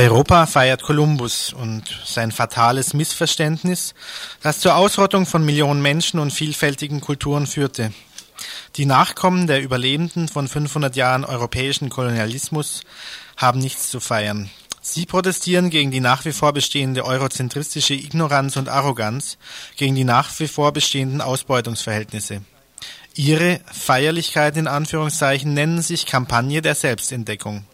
Europa feiert Kolumbus und sein fatales Missverständnis, das zur Ausrottung von Millionen Menschen und vielfältigen Kulturen führte. Die Nachkommen der Überlebenden von 500 Jahren europäischen Kolonialismus haben nichts zu feiern. Sie protestieren gegen die nach wie vor bestehende eurozentristische Ignoranz und Arroganz, gegen die nach wie vor bestehenden Ausbeutungsverhältnisse. Ihre Feierlichkeiten in Anführungszeichen nennen sich Kampagne der Selbstentdeckung.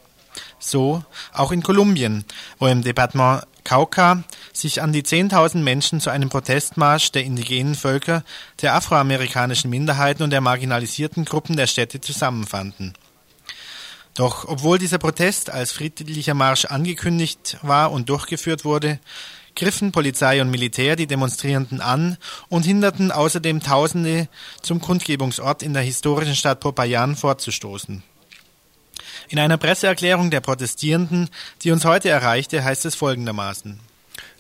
So auch in Kolumbien, wo im Departement Cauca sich an die 10.000 Menschen zu einem Protestmarsch der indigenen Völker, der afroamerikanischen Minderheiten und der marginalisierten Gruppen der Städte zusammenfanden. Doch obwohl dieser Protest als friedlicher Marsch angekündigt war und durchgeführt wurde, griffen Polizei und Militär die Demonstrierenden an und hinderten außerdem Tausende zum Kundgebungsort in der historischen Stadt Popayan vorzustoßen. In einer Presseerklärung der Protestierenden, die uns heute erreichte, heißt es folgendermaßen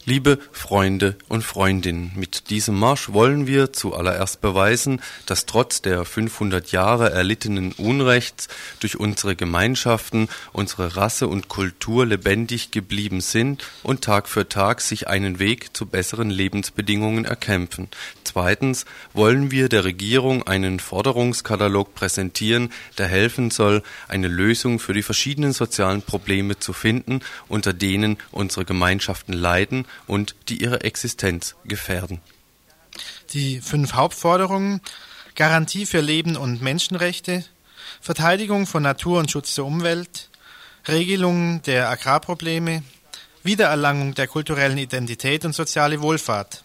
Liebe Freunde und Freundinnen, mit diesem Marsch wollen wir zuallererst beweisen, dass trotz der 500 Jahre erlittenen Unrechts durch unsere Gemeinschaften unsere Rasse und Kultur lebendig geblieben sind und Tag für Tag sich einen Weg zu besseren Lebensbedingungen erkämpfen. Zweitens wollen wir der Regierung einen Forderungskatalog präsentieren, der helfen soll, eine Lösung für die verschiedenen sozialen Probleme zu finden, unter denen unsere Gemeinschaften leiden und die ihre Existenz gefährden. Die fünf Hauptforderungen. Garantie für Leben und Menschenrechte, Verteidigung von Natur und Schutz der Umwelt, Regelung der Agrarprobleme, Wiedererlangung der kulturellen Identität und soziale Wohlfahrt.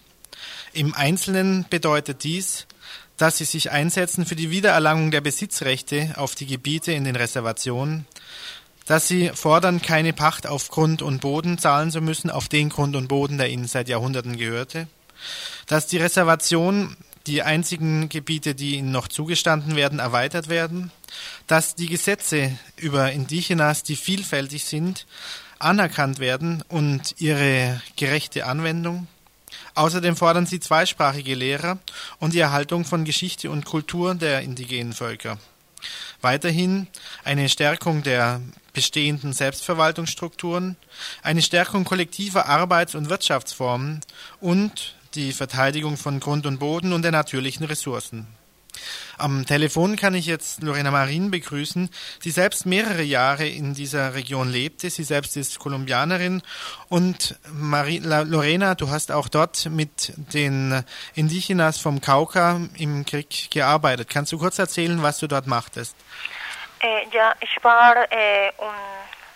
Im Einzelnen bedeutet dies, dass sie sich einsetzen für die Wiedererlangung der Besitzrechte auf die Gebiete in den Reservationen, dass sie fordern, keine Pacht auf Grund und Boden zahlen zu müssen, auf den Grund und Boden, der ihnen seit Jahrhunderten gehörte, dass die Reservation, die einzigen Gebiete, die ihnen noch zugestanden werden, erweitert werden, dass die Gesetze über Indigenas, die vielfältig sind, anerkannt werden und ihre gerechte Anwendung. Außerdem fordern sie zweisprachige Lehrer und die Erhaltung von Geschichte und Kultur der indigenen Völker. Weiterhin eine Stärkung der bestehenden Selbstverwaltungsstrukturen, eine Stärkung kollektiver Arbeits- und Wirtschaftsformen und die Verteidigung von Grund und Boden und der natürlichen Ressourcen. Am Telefon kann ich jetzt Lorena Marin begrüßen, die selbst mehrere Jahre in dieser Region lebte. Sie selbst ist Kolumbianerin und Marie, Lorena, du hast auch dort mit den Indigenas vom Cauca im Krieg gearbeitet. Kannst du kurz erzählen, was du dort machtest? Äh, ja, ich war äh, um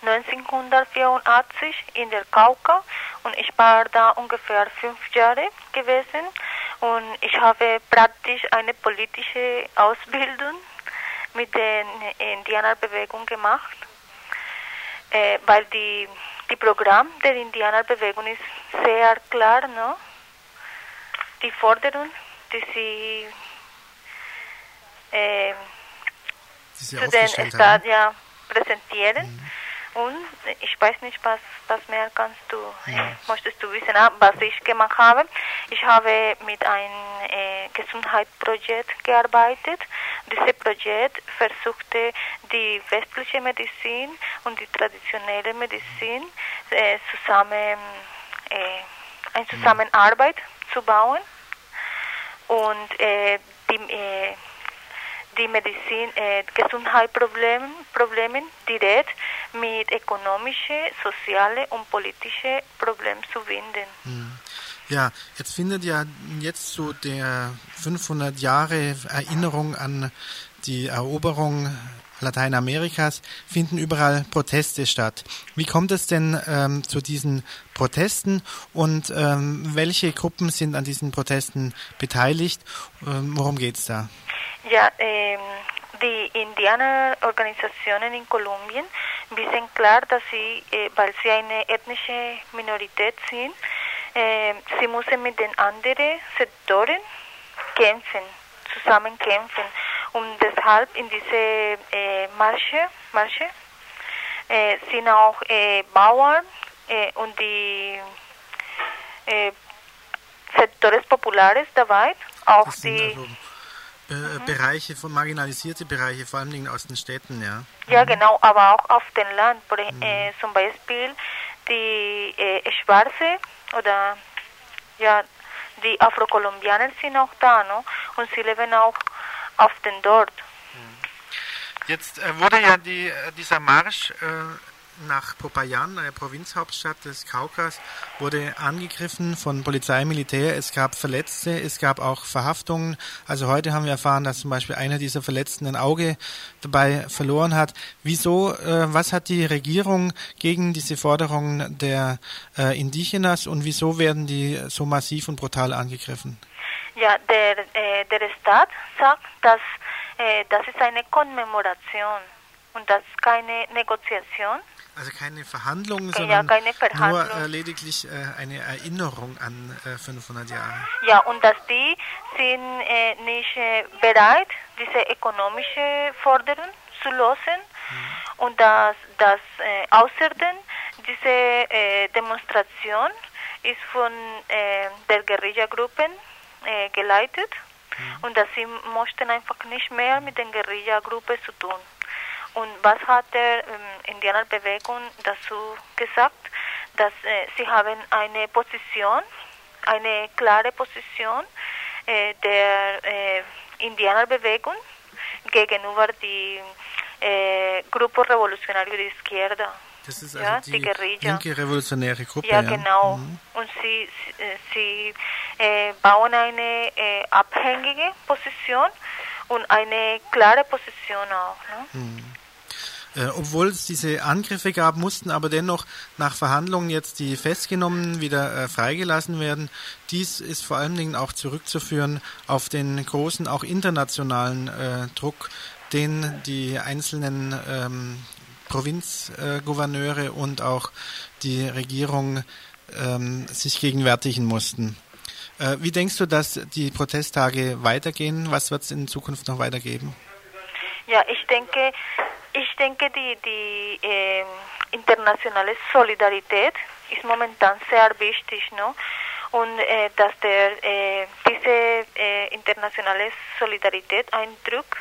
1984 in der Kauka und ich war da ungefähr fünf Jahre gewesen und ich habe praktisch eine politische Ausbildung mit der Indianerbewegung gemacht, äh, weil die, die Programm der Indianerbewegung ist sehr klar, ne? die Forderung, die sie äh, zu den Staat ja, präsentieren. Mhm. Und ich weiß nicht, was, was mehr kannst du, ja. möchtest du wissen, ah, was ich gemacht habe. Ich habe mit einem äh, Gesundheitsprojekt gearbeitet. Dieses Projekt versuchte die westliche Medizin und die traditionelle Medizin äh, zusammen, äh, eine Zusammenarbeit zu bauen. Und äh, die äh, die Medizin, äh, Gesundheitsproblemen Problemen direkt mit ökonomischen, sozialen und politischen Problemen zu binden. Hm. Ja, jetzt findet ja jetzt so der 500 Jahre Erinnerung an die Eroberung Lateinamerikas finden überall Proteste statt. Wie kommt es denn ähm, zu diesen Protesten und ähm, welche Gruppen sind an diesen Protesten beteiligt? Ähm, worum geht es da? Ja, ähm, die Indianerorganisationen in Kolumbien wissen klar, dass sie, äh, weil sie eine ethnische Minorität sind, äh, sie müssen mit den anderen Sektoren kämpfen, zusammen kämpfen. Und deshalb in diese äh, Marsche, Marsche äh, sind auch äh, Bauern äh, und die äh, Sectores Populares dabei, auch die... Also Be mhm. Bereiche, von marginalisierte Bereiche, vor allem aus den Städten, ja. Ja, genau, aber auch auf dem Land. Mhm. Äh, zum Beispiel die äh, Schwarze oder ja, die Afrokolumbianer sind auch da, no? Und sie leben auch auf den dort. Jetzt äh, wurde ja die, äh, dieser Marsch äh, nach Popayan, einer Provinzhauptstadt des Kaukas, wurde angegriffen von Polizei, Militär. Es gab Verletzte, es gab auch Verhaftungen. Also heute haben wir erfahren, dass zum Beispiel einer dieser Verletzten ein Auge dabei verloren hat. Wieso, äh, was hat die Regierung gegen diese Forderungen der äh, Indigenas und wieso werden die so massiv und brutal angegriffen? Ja, der, äh, der Staat sagt, dass äh, das ist eine Kommemoration und das ist keine Negoziation. Also keine Verhandlungen, Ja, sondern keine Verhandlung. nur äh, lediglich äh, eine Erinnerung an äh, 500 Jahre. Ja, und dass die sind äh, nicht äh, bereit, diese ökonomische Forderung zu lösen und dass, dass äh, außerdem diese Demonstration ist von der Guerilla-Gruppen geleitet und dass sie möchten einfach nicht mehr mit den Guerilla-Gruppen zu tun. Und was hat der ähm, Indianerbewegung dazu gesagt? Dass äh, sie haben eine Position, eine klare Position äh, der äh, Indianerbewegung gegenüber die äh, Grupo Revolucionario de Izquierda. Das ist ja, also die, Guerilla. linke revolutionäre Gruppe. Ja, genau. Mhm. Und sie, sie, äh, sie äh, bauen eine äh, abhängige Position und eine klare Position auch. Ne? Mhm. Äh, obwohl es diese Angriffe gab, mussten aber dennoch nach Verhandlungen jetzt die Festgenommenen wieder äh, freigelassen werden. Dies ist vor allen Dingen auch zurückzuführen auf den großen, auch internationalen äh, Druck, den die einzelnen ähm, Provinzgouverneure und auch die Regierung ähm, sich gegenwärtigen mussten. Äh, wie denkst du, dass die Protesttage weitergehen? Was wird es in Zukunft noch weitergeben? Ja, ich denke, ich denke, die, die ähm, internationale Solidarität ist momentan sehr wichtig, no? Und äh, dass der, äh, diese äh, internationale Solidarität einen Druck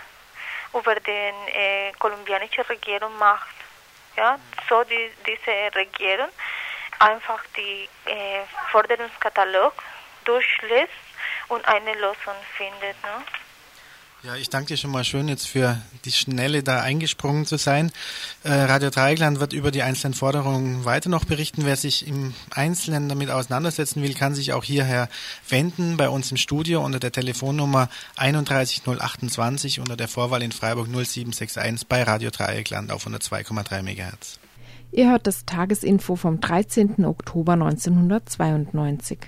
über den äh, kolumbianische Regierung macht. Ja, so die, diese Regierung einfach die äh, Forderungskatalog durchlässt und eine Lösung findet. Ne? Ja, ich danke dir schon mal schön jetzt für die Schnelle da eingesprungen zu sein. Äh, Radio Dreieckland wird über die einzelnen Forderungen weiter noch berichten. Wer sich im Einzelnen damit auseinandersetzen will, kann sich auch hierher wenden bei uns im Studio unter der Telefonnummer 31028 unter der Vorwahl in Freiburg 0761 bei Radio Dreieckland auf 102,3 MHz. Ihr hört das Tagesinfo vom 13. Oktober 1992.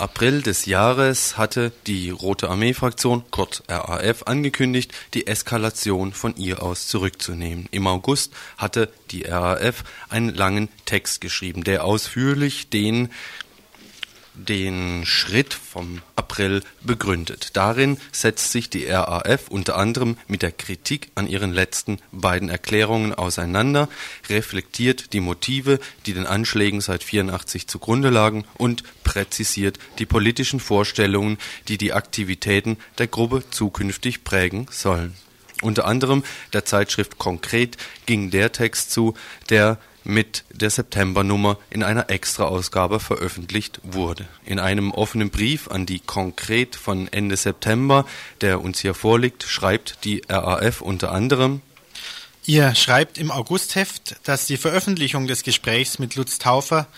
April des Jahres hatte die Rote Armee-Fraktion, kurz RAF, angekündigt, die Eskalation von ihr aus zurückzunehmen. Im August hatte die RAF einen langen Text geschrieben, der ausführlich den den Schritt vom April begründet. Darin setzt sich die RAF unter anderem mit der Kritik an ihren letzten beiden Erklärungen auseinander, reflektiert die Motive, die den Anschlägen seit 84 zugrunde lagen und präzisiert die politischen Vorstellungen, die die Aktivitäten der Gruppe zukünftig prägen sollen. Unter anderem der Zeitschrift Konkret ging der Text zu, der mit der Septembernummer in einer Extraausgabe veröffentlicht wurde. In einem offenen Brief an die Konkret von Ende September, der uns hier vorliegt, schreibt die RAF unter anderem Ihr schreibt im Augustheft, dass die Veröffentlichung des Gesprächs mit Lutz Taufer,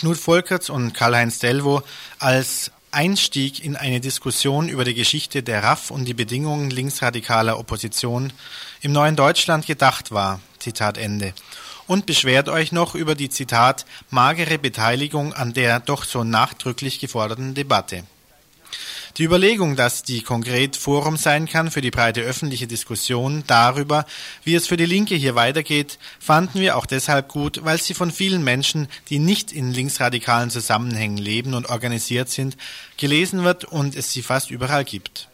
Knut Volkerts und Karl-Heinz Delvo als Einstieg in eine Diskussion über die Geschichte der RAF und die Bedingungen linksradikaler Opposition im neuen Deutschland gedacht war. Zitat Ende. Und beschwert euch noch über die Zitat magere Beteiligung an der doch so nachdrücklich geforderten Debatte. Die Überlegung, dass die konkret Forum sein kann für die breite öffentliche Diskussion darüber, wie es für die Linke hier weitergeht, fanden wir auch deshalb gut, weil sie von vielen Menschen, die nicht in linksradikalen Zusammenhängen leben und organisiert sind, gelesen wird und es sie fast überall gibt.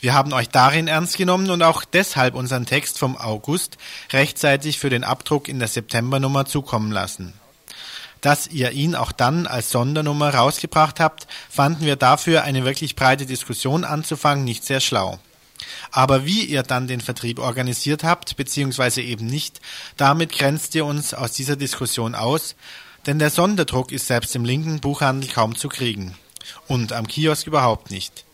Wir haben euch darin ernst genommen und auch deshalb unseren Text vom August rechtzeitig für den Abdruck in der Septembernummer zukommen lassen. Dass ihr ihn auch dann als Sondernummer rausgebracht habt, fanden wir dafür eine wirklich breite Diskussion anzufangen nicht sehr schlau. Aber wie ihr dann den Vertrieb organisiert habt, beziehungsweise eben nicht, damit grenzt ihr uns aus dieser Diskussion aus, denn der Sonderdruck ist selbst im linken Buchhandel kaum zu kriegen. Und am Kiosk überhaupt nicht.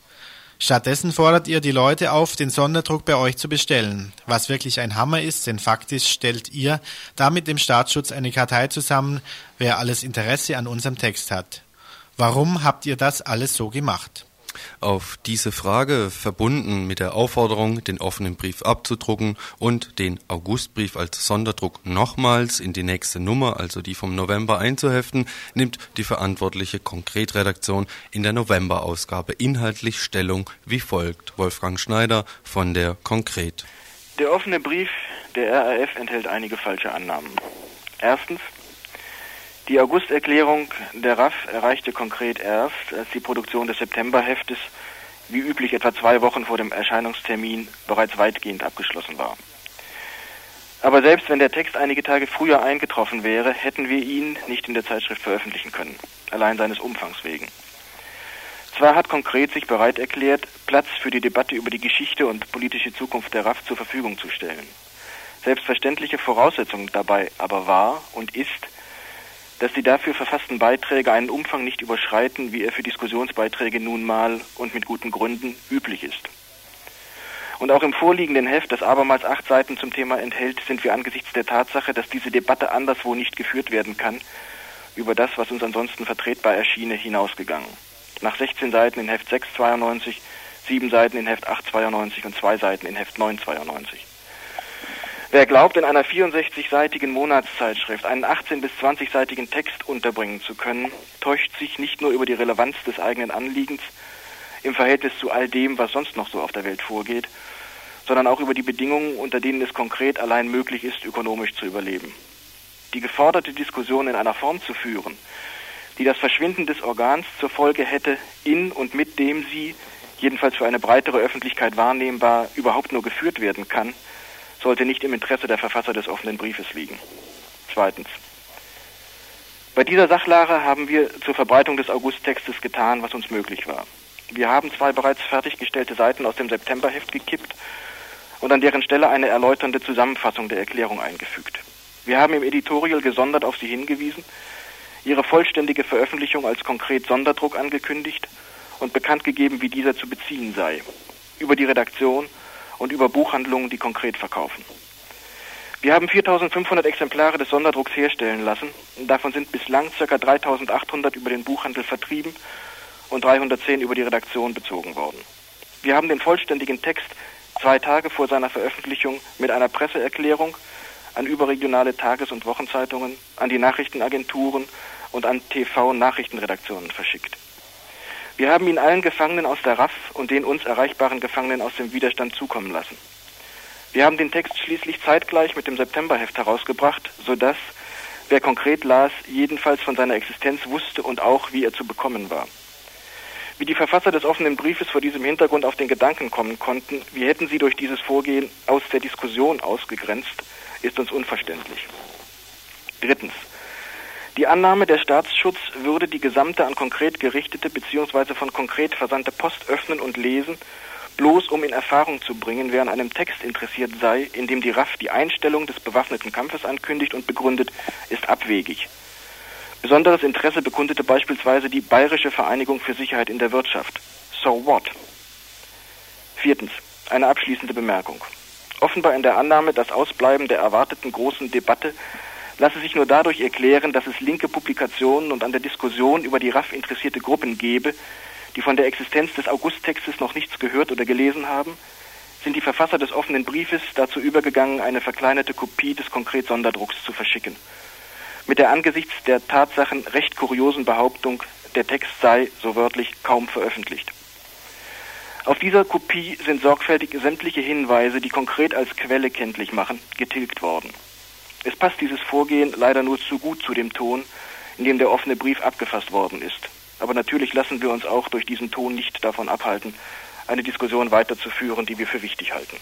Stattdessen fordert ihr die Leute auf, den Sonderdruck bei euch zu bestellen. Was wirklich ein Hammer ist, denn faktisch stellt ihr damit dem Staatsschutz eine Kartei zusammen, wer alles Interesse an unserem Text hat. Warum habt ihr das alles so gemacht? Auf diese Frage, verbunden mit der Aufforderung, den offenen Brief abzudrucken und den Augustbrief als Sonderdruck nochmals in die nächste Nummer, also die vom November einzuheften, nimmt die verantwortliche Konkretredaktion in der Novemberausgabe inhaltlich Stellung wie folgt. Wolfgang Schneider von der Konkret. Der offene Brief der RAF enthält einige falsche Annahmen. Erstens, die Augusterklärung der RAF erreichte konkret erst, als die Produktion des Septemberheftes wie üblich etwa zwei Wochen vor dem Erscheinungstermin bereits weitgehend abgeschlossen war. Aber selbst wenn der Text einige Tage früher eingetroffen wäre, hätten wir ihn nicht in der Zeitschrift veröffentlichen können, allein seines Umfangs wegen. Zwar hat konkret sich bereit erklärt, Platz für die Debatte über die Geschichte und politische Zukunft der RAF zur Verfügung zu stellen. Selbstverständliche Voraussetzung dabei aber war und ist, dass die dafür verfassten Beiträge einen Umfang nicht überschreiten, wie er für Diskussionsbeiträge nun mal und mit guten Gründen üblich ist. Und auch im vorliegenden Heft, das abermals acht Seiten zum Thema enthält, sind wir angesichts der Tatsache, dass diese Debatte anderswo nicht geführt werden kann, über das, was uns ansonsten vertretbar erschiene, hinausgegangen. Nach 16 Seiten in Heft 692, 7 Seiten in Heft 892 und 2 Seiten in Heft 992. Wer glaubt, in einer 64-seitigen Monatszeitschrift einen 18- bis 20-seitigen Text unterbringen zu können, täuscht sich nicht nur über die Relevanz des eigenen Anliegens im Verhältnis zu all dem, was sonst noch so auf der Welt vorgeht, sondern auch über die Bedingungen, unter denen es konkret allein möglich ist, ökonomisch zu überleben. Die geforderte Diskussion in einer Form zu führen, die das Verschwinden des Organs zur Folge hätte, in und mit dem sie, jedenfalls für eine breitere Öffentlichkeit wahrnehmbar, überhaupt nur geführt werden kann, sollte nicht im Interesse der Verfasser des offenen Briefes liegen. Zweitens. Bei dieser Sachlage haben wir zur Verbreitung des Augusttextes getan, was uns möglich war. Wir haben zwei bereits fertiggestellte Seiten aus dem Septemberheft gekippt und an deren Stelle eine erläuternde Zusammenfassung der Erklärung eingefügt. Wir haben im Editorial gesondert auf sie hingewiesen, ihre vollständige Veröffentlichung als konkret Sonderdruck angekündigt und bekannt gegeben, wie dieser zu beziehen sei. Über die Redaktion und über Buchhandlungen, die konkret verkaufen. Wir haben 4500 Exemplare des Sonderdrucks herstellen lassen. Davon sind bislang ca. 3800 über den Buchhandel vertrieben und 310 über die Redaktion bezogen worden. Wir haben den vollständigen Text zwei Tage vor seiner Veröffentlichung mit einer Presseerklärung an überregionale Tages- und Wochenzeitungen, an die Nachrichtenagenturen und an TV-Nachrichtenredaktionen verschickt. Wir haben ihn allen Gefangenen aus der RAF und den uns erreichbaren Gefangenen aus dem Widerstand zukommen lassen. Wir haben den Text schließlich zeitgleich mit dem Septemberheft herausgebracht, sodass, wer konkret las, jedenfalls von seiner Existenz wusste und auch, wie er zu bekommen war. Wie die Verfasser des offenen Briefes vor diesem Hintergrund auf den Gedanken kommen konnten, wie hätten sie durch dieses Vorgehen aus der Diskussion ausgegrenzt, ist uns unverständlich. Drittens. Die Annahme, der Staatsschutz würde die gesamte an konkret gerichtete bzw. von konkret versandte Post öffnen und lesen, bloß um in Erfahrung zu bringen, wer an einem Text interessiert sei, in dem die RAF die Einstellung des bewaffneten Kampfes ankündigt und begründet, ist abwegig. Besonderes Interesse bekundete beispielsweise die Bayerische Vereinigung für Sicherheit in der Wirtschaft. So what? Viertens. Eine abschließende Bemerkung. Offenbar in der Annahme, das Ausbleiben der erwarteten großen Debatte lasse sich nur dadurch erklären, dass es linke Publikationen und an der Diskussion über die RAF interessierte Gruppen gebe, die von der Existenz des Augusttextes noch nichts gehört oder gelesen haben, sind die Verfasser des offenen Briefes dazu übergegangen, eine verkleinerte Kopie des konkret Sonderdrucks zu verschicken. Mit der angesichts der Tatsachen recht kuriosen Behauptung, der Text sei, so wörtlich, kaum veröffentlicht. Auf dieser Kopie sind sorgfältig sämtliche Hinweise, die konkret als Quelle kenntlich machen, getilgt worden. Es passt dieses Vorgehen leider nur zu gut zu dem Ton, in dem der offene Brief abgefasst worden ist. Aber natürlich lassen wir uns auch durch diesen Ton nicht davon abhalten, eine Diskussion weiterzuführen, die wir für wichtig halten.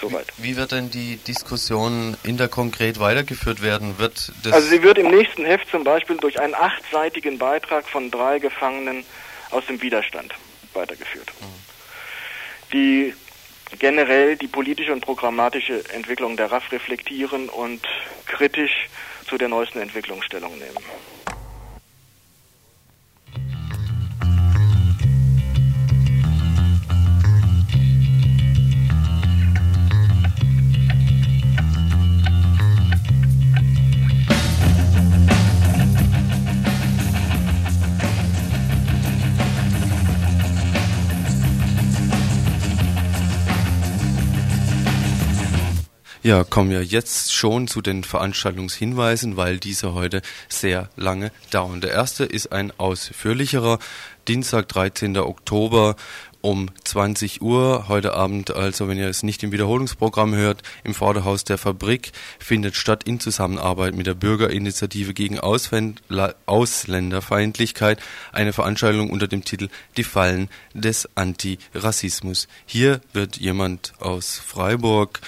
Soweit. Wie, wie wird denn die Diskussion in der konkret weitergeführt werden? Wird also sie wird im nächsten Heft zum Beispiel durch einen achtseitigen Beitrag von drei Gefangenen aus dem Widerstand weitergeführt. Mhm. Die generell die politische und programmatische Entwicklung der RAF reflektieren und kritisch zu der neuesten Entwicklung Stellung nehmen. Ja, kommen wir jetzt schon zu den Veranstaltungshinweisen, weil diese heute sehr lange dauern. Der erste ist ein ausführlicherer. Dienstag, 13. Oktober um 20 Uhr heute Abend, also wenn ihr es nicht im Wiederholungsprogramm hört, im Vorderhaus der Fabrik findet statt in Zusammenarbeit mit der Bürgerinitiative gegen Ausländerfeindlichkeit eine Veranstaltung unter dem Titel Die Fallen des Antirassismus. Hier wird jemand aus Freiburg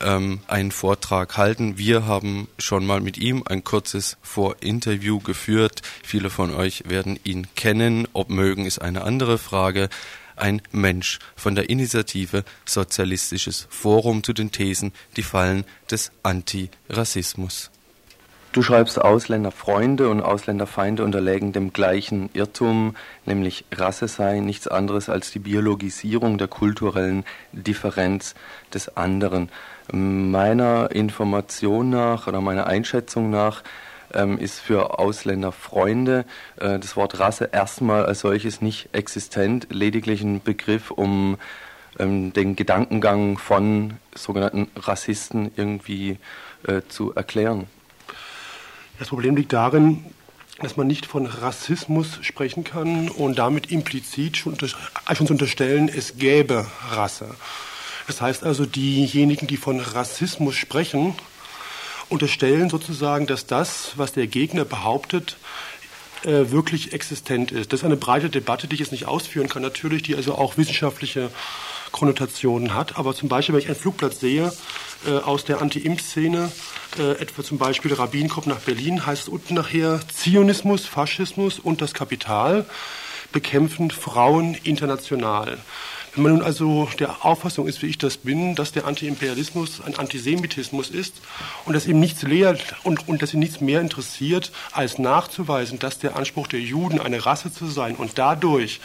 ähm, einen Vortrag halten. Wir haben schon mal mit ihm ein kurzes Vorinterview geführt. Viele von euch werden ihn kennen. Ob mögen ist eine andere Frage. Ein Mensch von der Initiative Sozialistisches Forum zu den Thesen Die Fallen des Antirassismus. Du schreibst, Ausländerfreunde und Ausländerfeinde unterlägen dem gleichen Irrtum, nämlich Rasse sei nichts anderes als die Biologisierung der kulturellen Differenz des anderen. Meiner Information nach oder meiner Einschätzung nach ähm, ist für Ausländerfreunde äh, das Wort Rasse erstmal als solches nicht existent, lediglich ein Begriff, um ähm, den Gedankengang von sogenannten Rassisten irgendwie äh, zu erklären. Das Problem liegt darin, dass man nicht von Rassismus sprechen kann und damit implizit schon, schon zu unterstellen, es gäbe Rasse. Das heißt also, diejenigen, die von Rassismus sprechen, unterstellen sozusagen, dass das, was der Gegner behauptet, äh, wirklich existent ist. Das ist eine breite Debatte, die ich jetzt nicht ausführen kann, natürlich, die also auch wissenschaftliche Konnotationen hat. Aber zum Beispiel, wenn ich einen Flugplatz sehe äh, aus der Anti-Impf-Szene, äh, etwa zum Beispiel Rabbin kommt nach Berlin, heißt es unten nachher Zionismus, Faschismus und das Kapital bekämpfen Frauen international. Wenn man nun also der Auffassung ist, wie ich das bin, dass der Antiimperialismus ein Antisemitismus ist und dass ihm nichts lehrt und, und dass ihn nichts mehr interessiert, als nachzuweisen, dass der Anspruch der Juden, eine Rasse zu sein und dadurch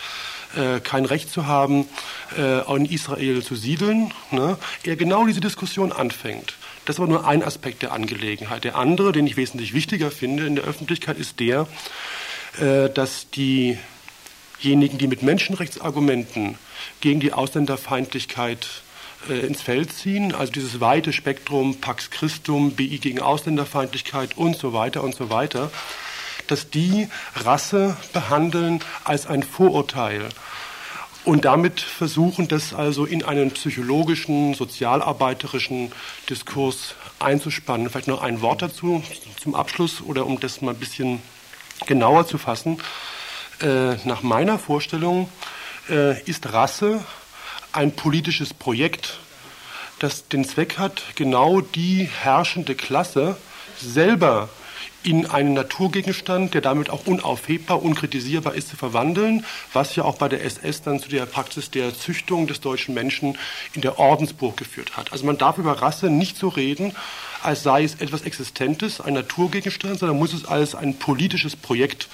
äh, kein Recht zu haben, äh, in Israel zu siedeln, ne, er genau diese Diskussion anfängt. Das aber nur ein Aspekt der Angelegenheit. Der andere, den ich wesentlich wichtiger finde in der Öffentlichkeit, ist der, äh, dass diejenigen, die mit Menschenrechtsargumenten gegen die Ausländerfeindlichkeit äh, ins Feld ziehen, also dieses weite Spektrum Pax Christum, BI gegen Ausländerfeindlichkeit und so weiter und so weiter, dass die Rasse behandeln als ein Vorurteil und damit versuchen, das also in einen psychologischen, sozialarbeiterischen Diskurs einzuspannen. Vielleicht noch ein Wort dazu zum Abschluss oder um das mal ein bisschen genauer zu fassen. Äh, nach meiner Vorstellung äh, ist Rasse ein politisches Projekt, das den Zweck hat, genau die herrschende Klasse selber in einen Naturgegenstand, der damit auch unaufhebbar, unkritisierbar ist, zu verwandeln, was ja auch bei der SS dann zu der Praxis der Züchtung des deutschen Menschen in der Ordensburg geführt hat. Also man darf über Rasse nicht so reden, als sei es etwas Existentes, ein Naturgegenstand, sondern muss es als ein politisches Projekt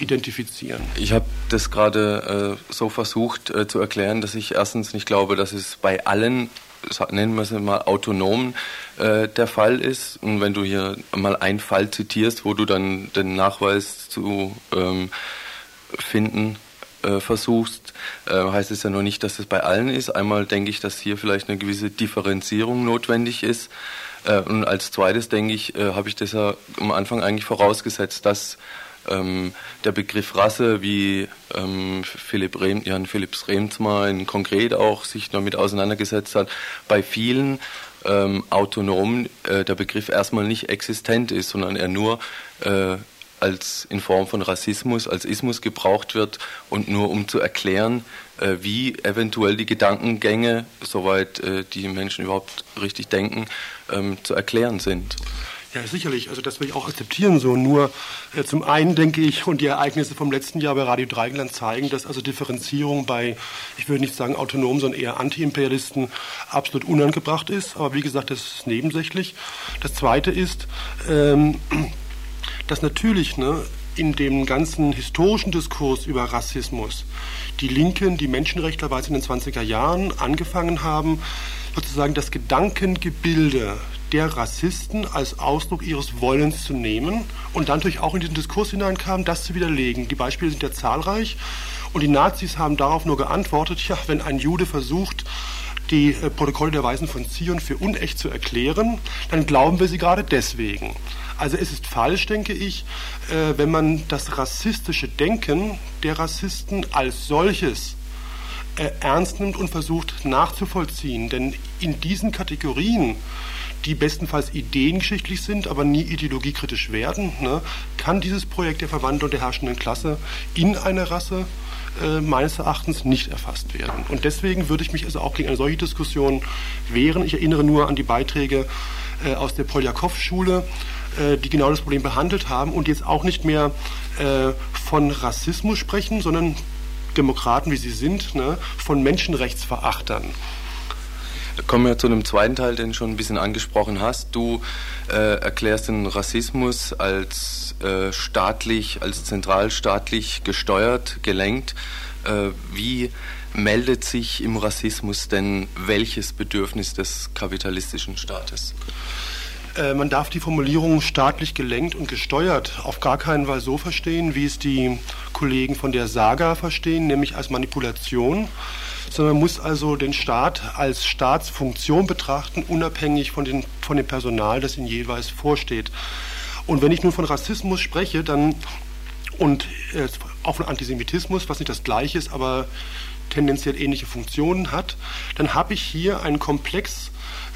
identifizieren. Ich habe das gerade äh, so versucht äh, zu erklären, dass ich erstens nicht glaube, dass es bei allen nennen wir es mal autonom äh, der Fall ist. Und wenn du hier mal einen Fall zitierst, wo du dann den Nachweis zu ähm, finden äh, versuchst, äh, heißt es ja noch nicht, dass es bei allen ist. Einmal denke ich, dass hier vielleicht eine gewisse Differenzierung notwendig ist. Äh, und als zweites denke ich, äh, habe ich das ja am Anfang eigentlich vorausgesetzt, dass ähm, der Begriff Rasse, wie ähm, Philipp Rehm, Jan Philipps Remsmar konkret auch sich damit auseinandergesetzt hat, bei vielen ähm, autonom äh, der Begriff erstmal nicht existent ist, sondern er nur äh, als in Form von Rassismus, als Ismus gebraucht wird und nur um zu erklären, äh, wie eventuell die Gedankengänge, soweit äh, die Menschen überhaupt richtig denken, ähm, zu erklären sind. Ja, sicherlich. Also das will ich auch akzeptieren so. Nur äh, zum einen denke ich, und die Ereignisse vom letzten Jahr bei Radio Dreigland zeigen, dass also Differenzierung bei, ich würde nicht sagen autonom, sondern eher Antiimperialisten absolut unangebracht ist. Aber wie gesagt, das ist nebensächlich. Das Zweite ist, ähm, dass natürlich ne, in dem ganzen historischen Diskurs über Rassismus die Linken, die Menschenrechtler in den 20er Jahren angefangen haben, sozusagen das Gedankengebilde der Rassisten als Ausdruck ihres Wollens zu nehmen und dann natürlich auch in diesen Diskurs hineinkam, das zu widerlegen. Die Beispiele sind ja zahlreich und die Nazis haben darauf nur geantwortet, ja, wenn ein Jude versucht, die äh, Protokolle der Weisen von Zion für unecht zu erklären, dann glauben wir sie gerade deswegen. Also es ist falsch, denke ich, äh, wenn man das rassistische Denken der Rassisten als solches äh, ernst nimmt und versucht nachzuvollziehen. Denn in diesen Kategorien die bestenfalls ideengeschichtlich sind, aber nie ideologiekritisch werden, ne, kann dieses Projekt der Verwandlung der herrschenden Klasse in eine Rasse äh, meines Erachtens nicht erfasst werden. Und deswegen würde ich mich also auch gegen eine solche Diskussion wehren. Ich erinnere nur an die Beiträge äh, aus der Poljakow-Schule, äh, die genau das Problem behandelt haben und jetzt auch nicht mehr äh, von Rassismus sprechen, sondern Demokraten, wie sie sind, ne, von Menschenrechtsverachtern. Kommen wir zu einem zweiten Teil, den du schon ein bisschen angesprochen hast. Du äh, erklärst den Rassismus als äh, staatlich, als zentralstaatlich gesteuert, gelenkt. Äh, wie meldet sich im Rassismus denn welches Bedürfnis des kapitalistischen Staates? Äh, man darf die Formulierung staatlich gelenkt und gesteuert auf gar keinen Fall so verstehen, wie es die Kollegen von der Saga verstehen, nämlich als Manipulation sondern man muss also den Staat als Staatsfunktion betrachten, unabhängig von, den, von dem Personal, das ihn jeweils vorsteht. Und wenn ich nun von Rassismus spreche, dann und äh, auch von Antisemitismus, was nicht das gleiche ist, aber tendenziell ähnliche Funktionen hat, dann habe ich hier einen Komplex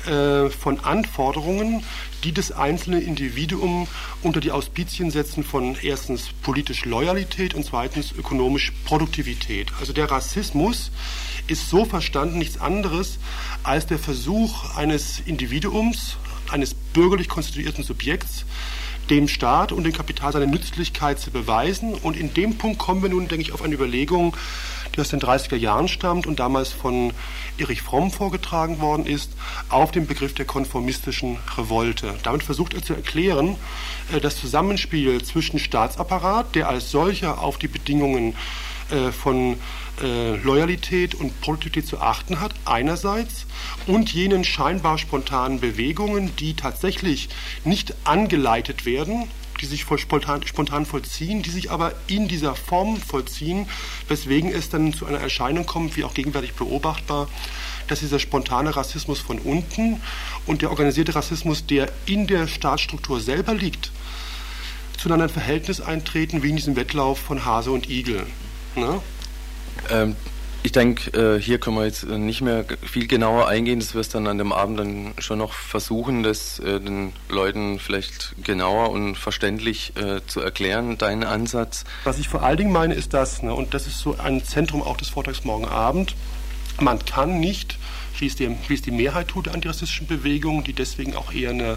äh, von Anforderungen, die das einzelne Individuum unter die Auspizien setzen von erstens politisch Loyalität und zweitens ökonomisch Produktivität. Also der Rassismus ist so verstanden nichts anderes als der Versuch eines Individuums, eines bürgerlich konstituierten Subjekts, dem Staat und dem Kapital seine Nützlichkeit zu beweisen. Und in dem Punkt kommen wir nun, denke ich, auf eine Überlegung, die aus den 30er Jahren stammt und damals von Erich Fromm vorgetragen worden ist, auf den Begriff der konformistischen Revolte. Damit versucht er zu erklären, äh, das Zusammenspiel zwischen Staatsapparat, der als solcher auf die Bedingungen äh, von äh, Loyalität und Produktivität zu achten hat, einerseits, und jenen scheinbar spontanen Bewegungen, die tatsächlich nicht angeleitet werden, die sich spontan, spontan vollziehen, die sich aber in dieser Form vollziehen, weswegen es dann zu einer Erscheinung kommt, wie auch gegenwärtig beobachtbar, dass dieser spontane Rassismus von unten und der organisierte Rassismus, der in der Staatsstruktur selber liegt, zueinander ein Verhältnis eintreten, wie in diesem Wettlauf von Hase und Igel. Ne? Ähm, ich denke, äh, hier können wir jetzt nicht mehr viel genauer eingehen. Das wirst dann an dem Abend dann schon noch versuchen, das äh, den Leuten vielleicht genauer und verständlich äh, zu erklären, deinen Ansatz. Was ich vor allen Dingen meine, ist das, ne, und das ist so ein Zentrum auch des Vortrags morgen Abend, man kann nicht, wie es die, wie es die Mehrheit tut der antirassistischen Bewegung, die deswegen auch eher eine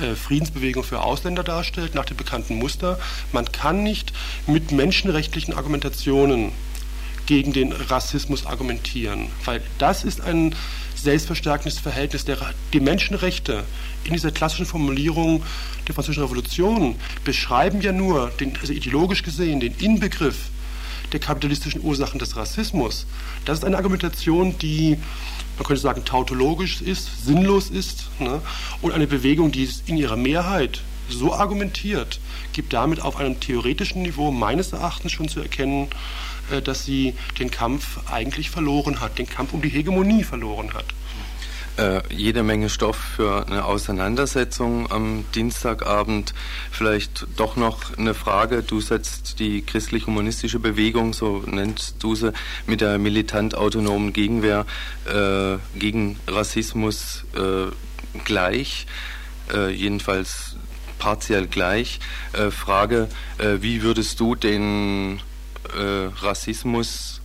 äh, Friedensbewegung für Ausländer darstellt, nach dem bekannten Muster, man kann nicht mit menschenrechtlichen Argumentationen gegen den Rassismus argumentieren, weil das ist ein selbstverstärkendes Verhältnis. Der, die Menschenrechte in dieser klassischen Formulierung der Französischen Revolution beschreiben ja nur, den, also ideologisch gesehen, den Inbegriff der kapitalistischen Ursachen des Rassismus. Das ist eine Argumentation, die, man könnte sagen, tautologisch ist, sinnlos ist ne? und eine Bewegung, die in ihrer Mehrheit so argumentiert, gibt damit auf einem theoretischen Niveau meines Erachtens schon zu erkennen, dass sie den Kampf eigentlich verloren hat, den Kampf um die Hegemonie verloren hat. Äh, jede Menge Stoff für eine Auseinandersetzung am Dienstagabend. Vielleicht doch noch eine Frage. Du setzt die christlich-humanistische Bewegung, so nennst du sie, mit der militant-autonomen Gegenwehr äh, gegen Rassismus äh, gleich, äh, jedenfalls partiell gleich. Äh, Frage, äh, wie würdest du den Rassismus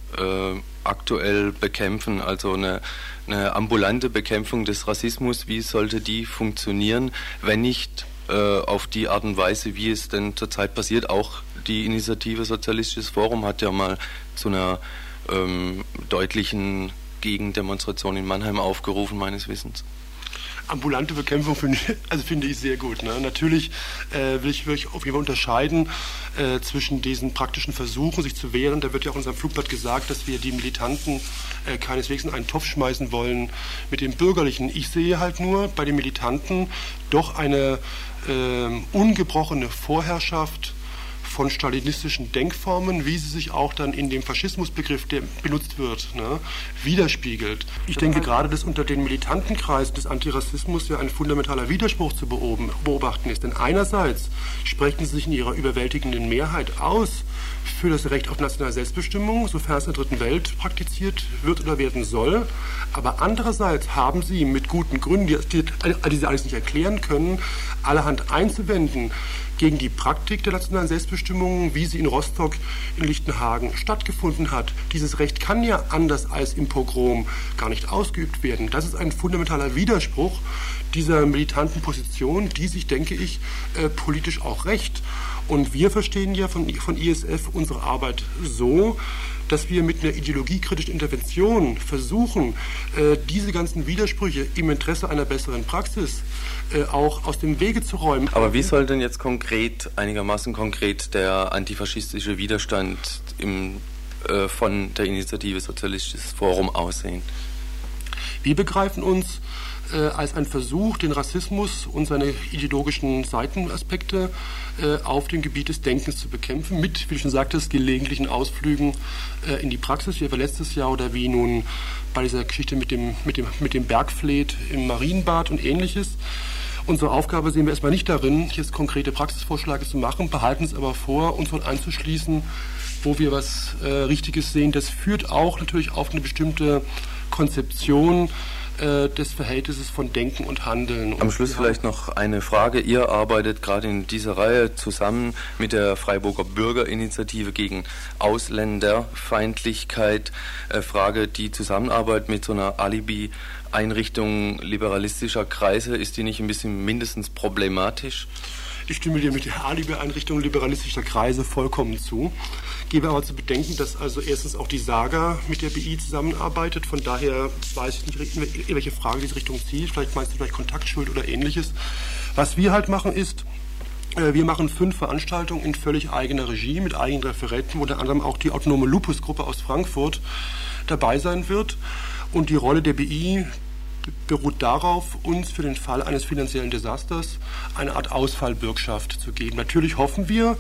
aktuell bekämpfen? Also eine eine ambulante Bekämpfung des Rassismus, wie sollte die funktionieren, wenn nicht äh, auf die Art und Weise, wie es denn zurzeit passiert. Auch die Initiative Sozialistisches Forum hat ja mal zu einer ähm, deutlichen Gegendemonstration in Mannheim aufgerufen, meines Wissens ambulante Bekämpfung finde also finde ich sehr gut. Ne? Natürlich äh, will, ich, will ich auf jeden Fall unterscheiden äh, zwischen diesen praktischen Versuchen, sich zu wehren. Da wird ja auch in unserem Flugblatt gesagt, dass wir die Militanten äh, keineswegs in einen Topf schmeißen wollen mit dem Bürgerlichen. Ich sehe halt nur bei den Militanten doch eine ähm, ungebrochene Vorherrschaft von stalinistischen Denkformen, wie sie sich auch dann in dem Faschismusbegriff, der benutzt wird, ne, widerspiegelt. Ich denke gerade, dass unter den militanten Kreisen des Antirassismus ja ein fundamentaler Widerspruch zu beobachten ist. Denn einerseits sprechen sie sich in ihrer überwältigenden Mehrheit aus für das Recht auf nationale Selbstbestimmung, sofern es in der dritten Welt praktiziert wird oder werden soll. Aber andererseits haben sie mit guten Gründen, die, die, die sie alles nicht erklären können, allerhand einzuwenden gegen die Praktik der nationalen Selbstbestimmung, wie sie in Rostock, in Lichtenhagen stattgefunden hat. Dieses Recht kann ja anders als im Pogrom gar nicht ausgeübt werden. Das ist ein fundamentaler Widerspruch dieser militanten Position, die sich, denke ich, äh, politisch auch recht. Und wir verstehen ja von, von ISF unsere Arbeit so, dass wir mit einer ideologiekritischen Intervention versuchen, äh, diese ganzen Widersprüche im Interesse einer besseren Praxis äh, auch aus dem Wege zu räumen. Aber wie soll denn jetzt konkret, einigermaßen konkret, der antifaschistische Widerstand im, äh, von der Initiative Sozialistisches Forum aussehen? Wir begreifen uns äh, als ein Versuch, den Rassismus und seine ideologischen Seitenaspekte äh, auf dem Gebiet des Denkens zu bekämpfen, mit, wie du schon sagtest, gelegentlichen Ausflügen äh, in die Praxis, wie etwa letztes Jahr oder wie nun bei dieser Geschichte mit dem, mit dem, mit dem Bergfleet im Marienbad und ähnliches. Unsere Aufgabe sehen wir erstmal nicht darin, jetzt konkrete Praxisvorschläge zu machen, behalten es aber vor, uns dort einzuschließen, wo wir was äh, Richtiges sehen. Das führt auch natürlich auf eine bestimmte Konzeption äh, des Verhältnisses von Denken und Handeln. Am Schluss vielleicht noch eine Frage. Ihr arbeitet gerade in dieser Reihe zusammen mit der Freiburger Bürgerinitiative gegen Ausländerfeindlichkeit. Äh, Frage, die Zusammenarbeit mit so einer Alibi-Einrichtung liberalistischer Kreise, ist die nicht ein bisschen mindestens problematisch? Ich stimme dir mit der Alibi-Einrichtung liberalistischer Kreise vollkommen zu. Gebe aber zu bedenken, dass also erstens auch die Saga mit der BI zusammenarbeitet. Von daher weiß ich nicht, welche Frage diese Richtung zieht. Vielleicht meinst du vielleicht Kontaktschuld oder ähnliches. Was wir halt machen ist, äh, wir machen fünf Veranstaltungen in völlig eigener Regie mit eigenen Referenten, wo unter anderem auch die autonome Lupus-Gruppe aus Frankfurt dabei sein wird. Und die Rolle der BI beruht darauf, uns für den Fall eines finanziellen Desasters eine Art Ausfallbürgschaft zu geben. Natürlich hoffen wir,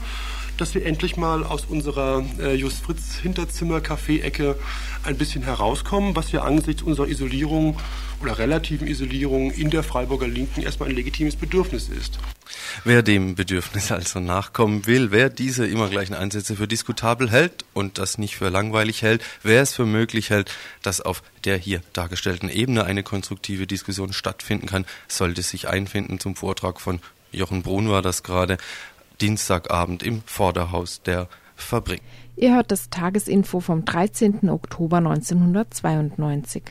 dass wir endlich mal aus unserer äh, Just Fritz Hinterzimmer Kaffee-Ecke ein bisschen herauskommen, was ja angesichts unserer Isolierung oder relativen Isolierung in der Freiburger Linken erstmal ein legitimes Bedürfnis ist. Wer dem Bedürfnis also nachkommen will, wer diese immer gleichen Ansätze für diskutabel hält und das nicht für langweilig hält, wer es für möglich hält, dass auf der hier dargestellten Ebene eine konstruktive Diskussion stattfinden kann, sollte sich einfinden zum Vortrag von Jochen Brun war das gerade. Dienstagabend im Vorderhaus der Fabrik. Ihr hört das Tagesinfo vom 13. Oktober 1992.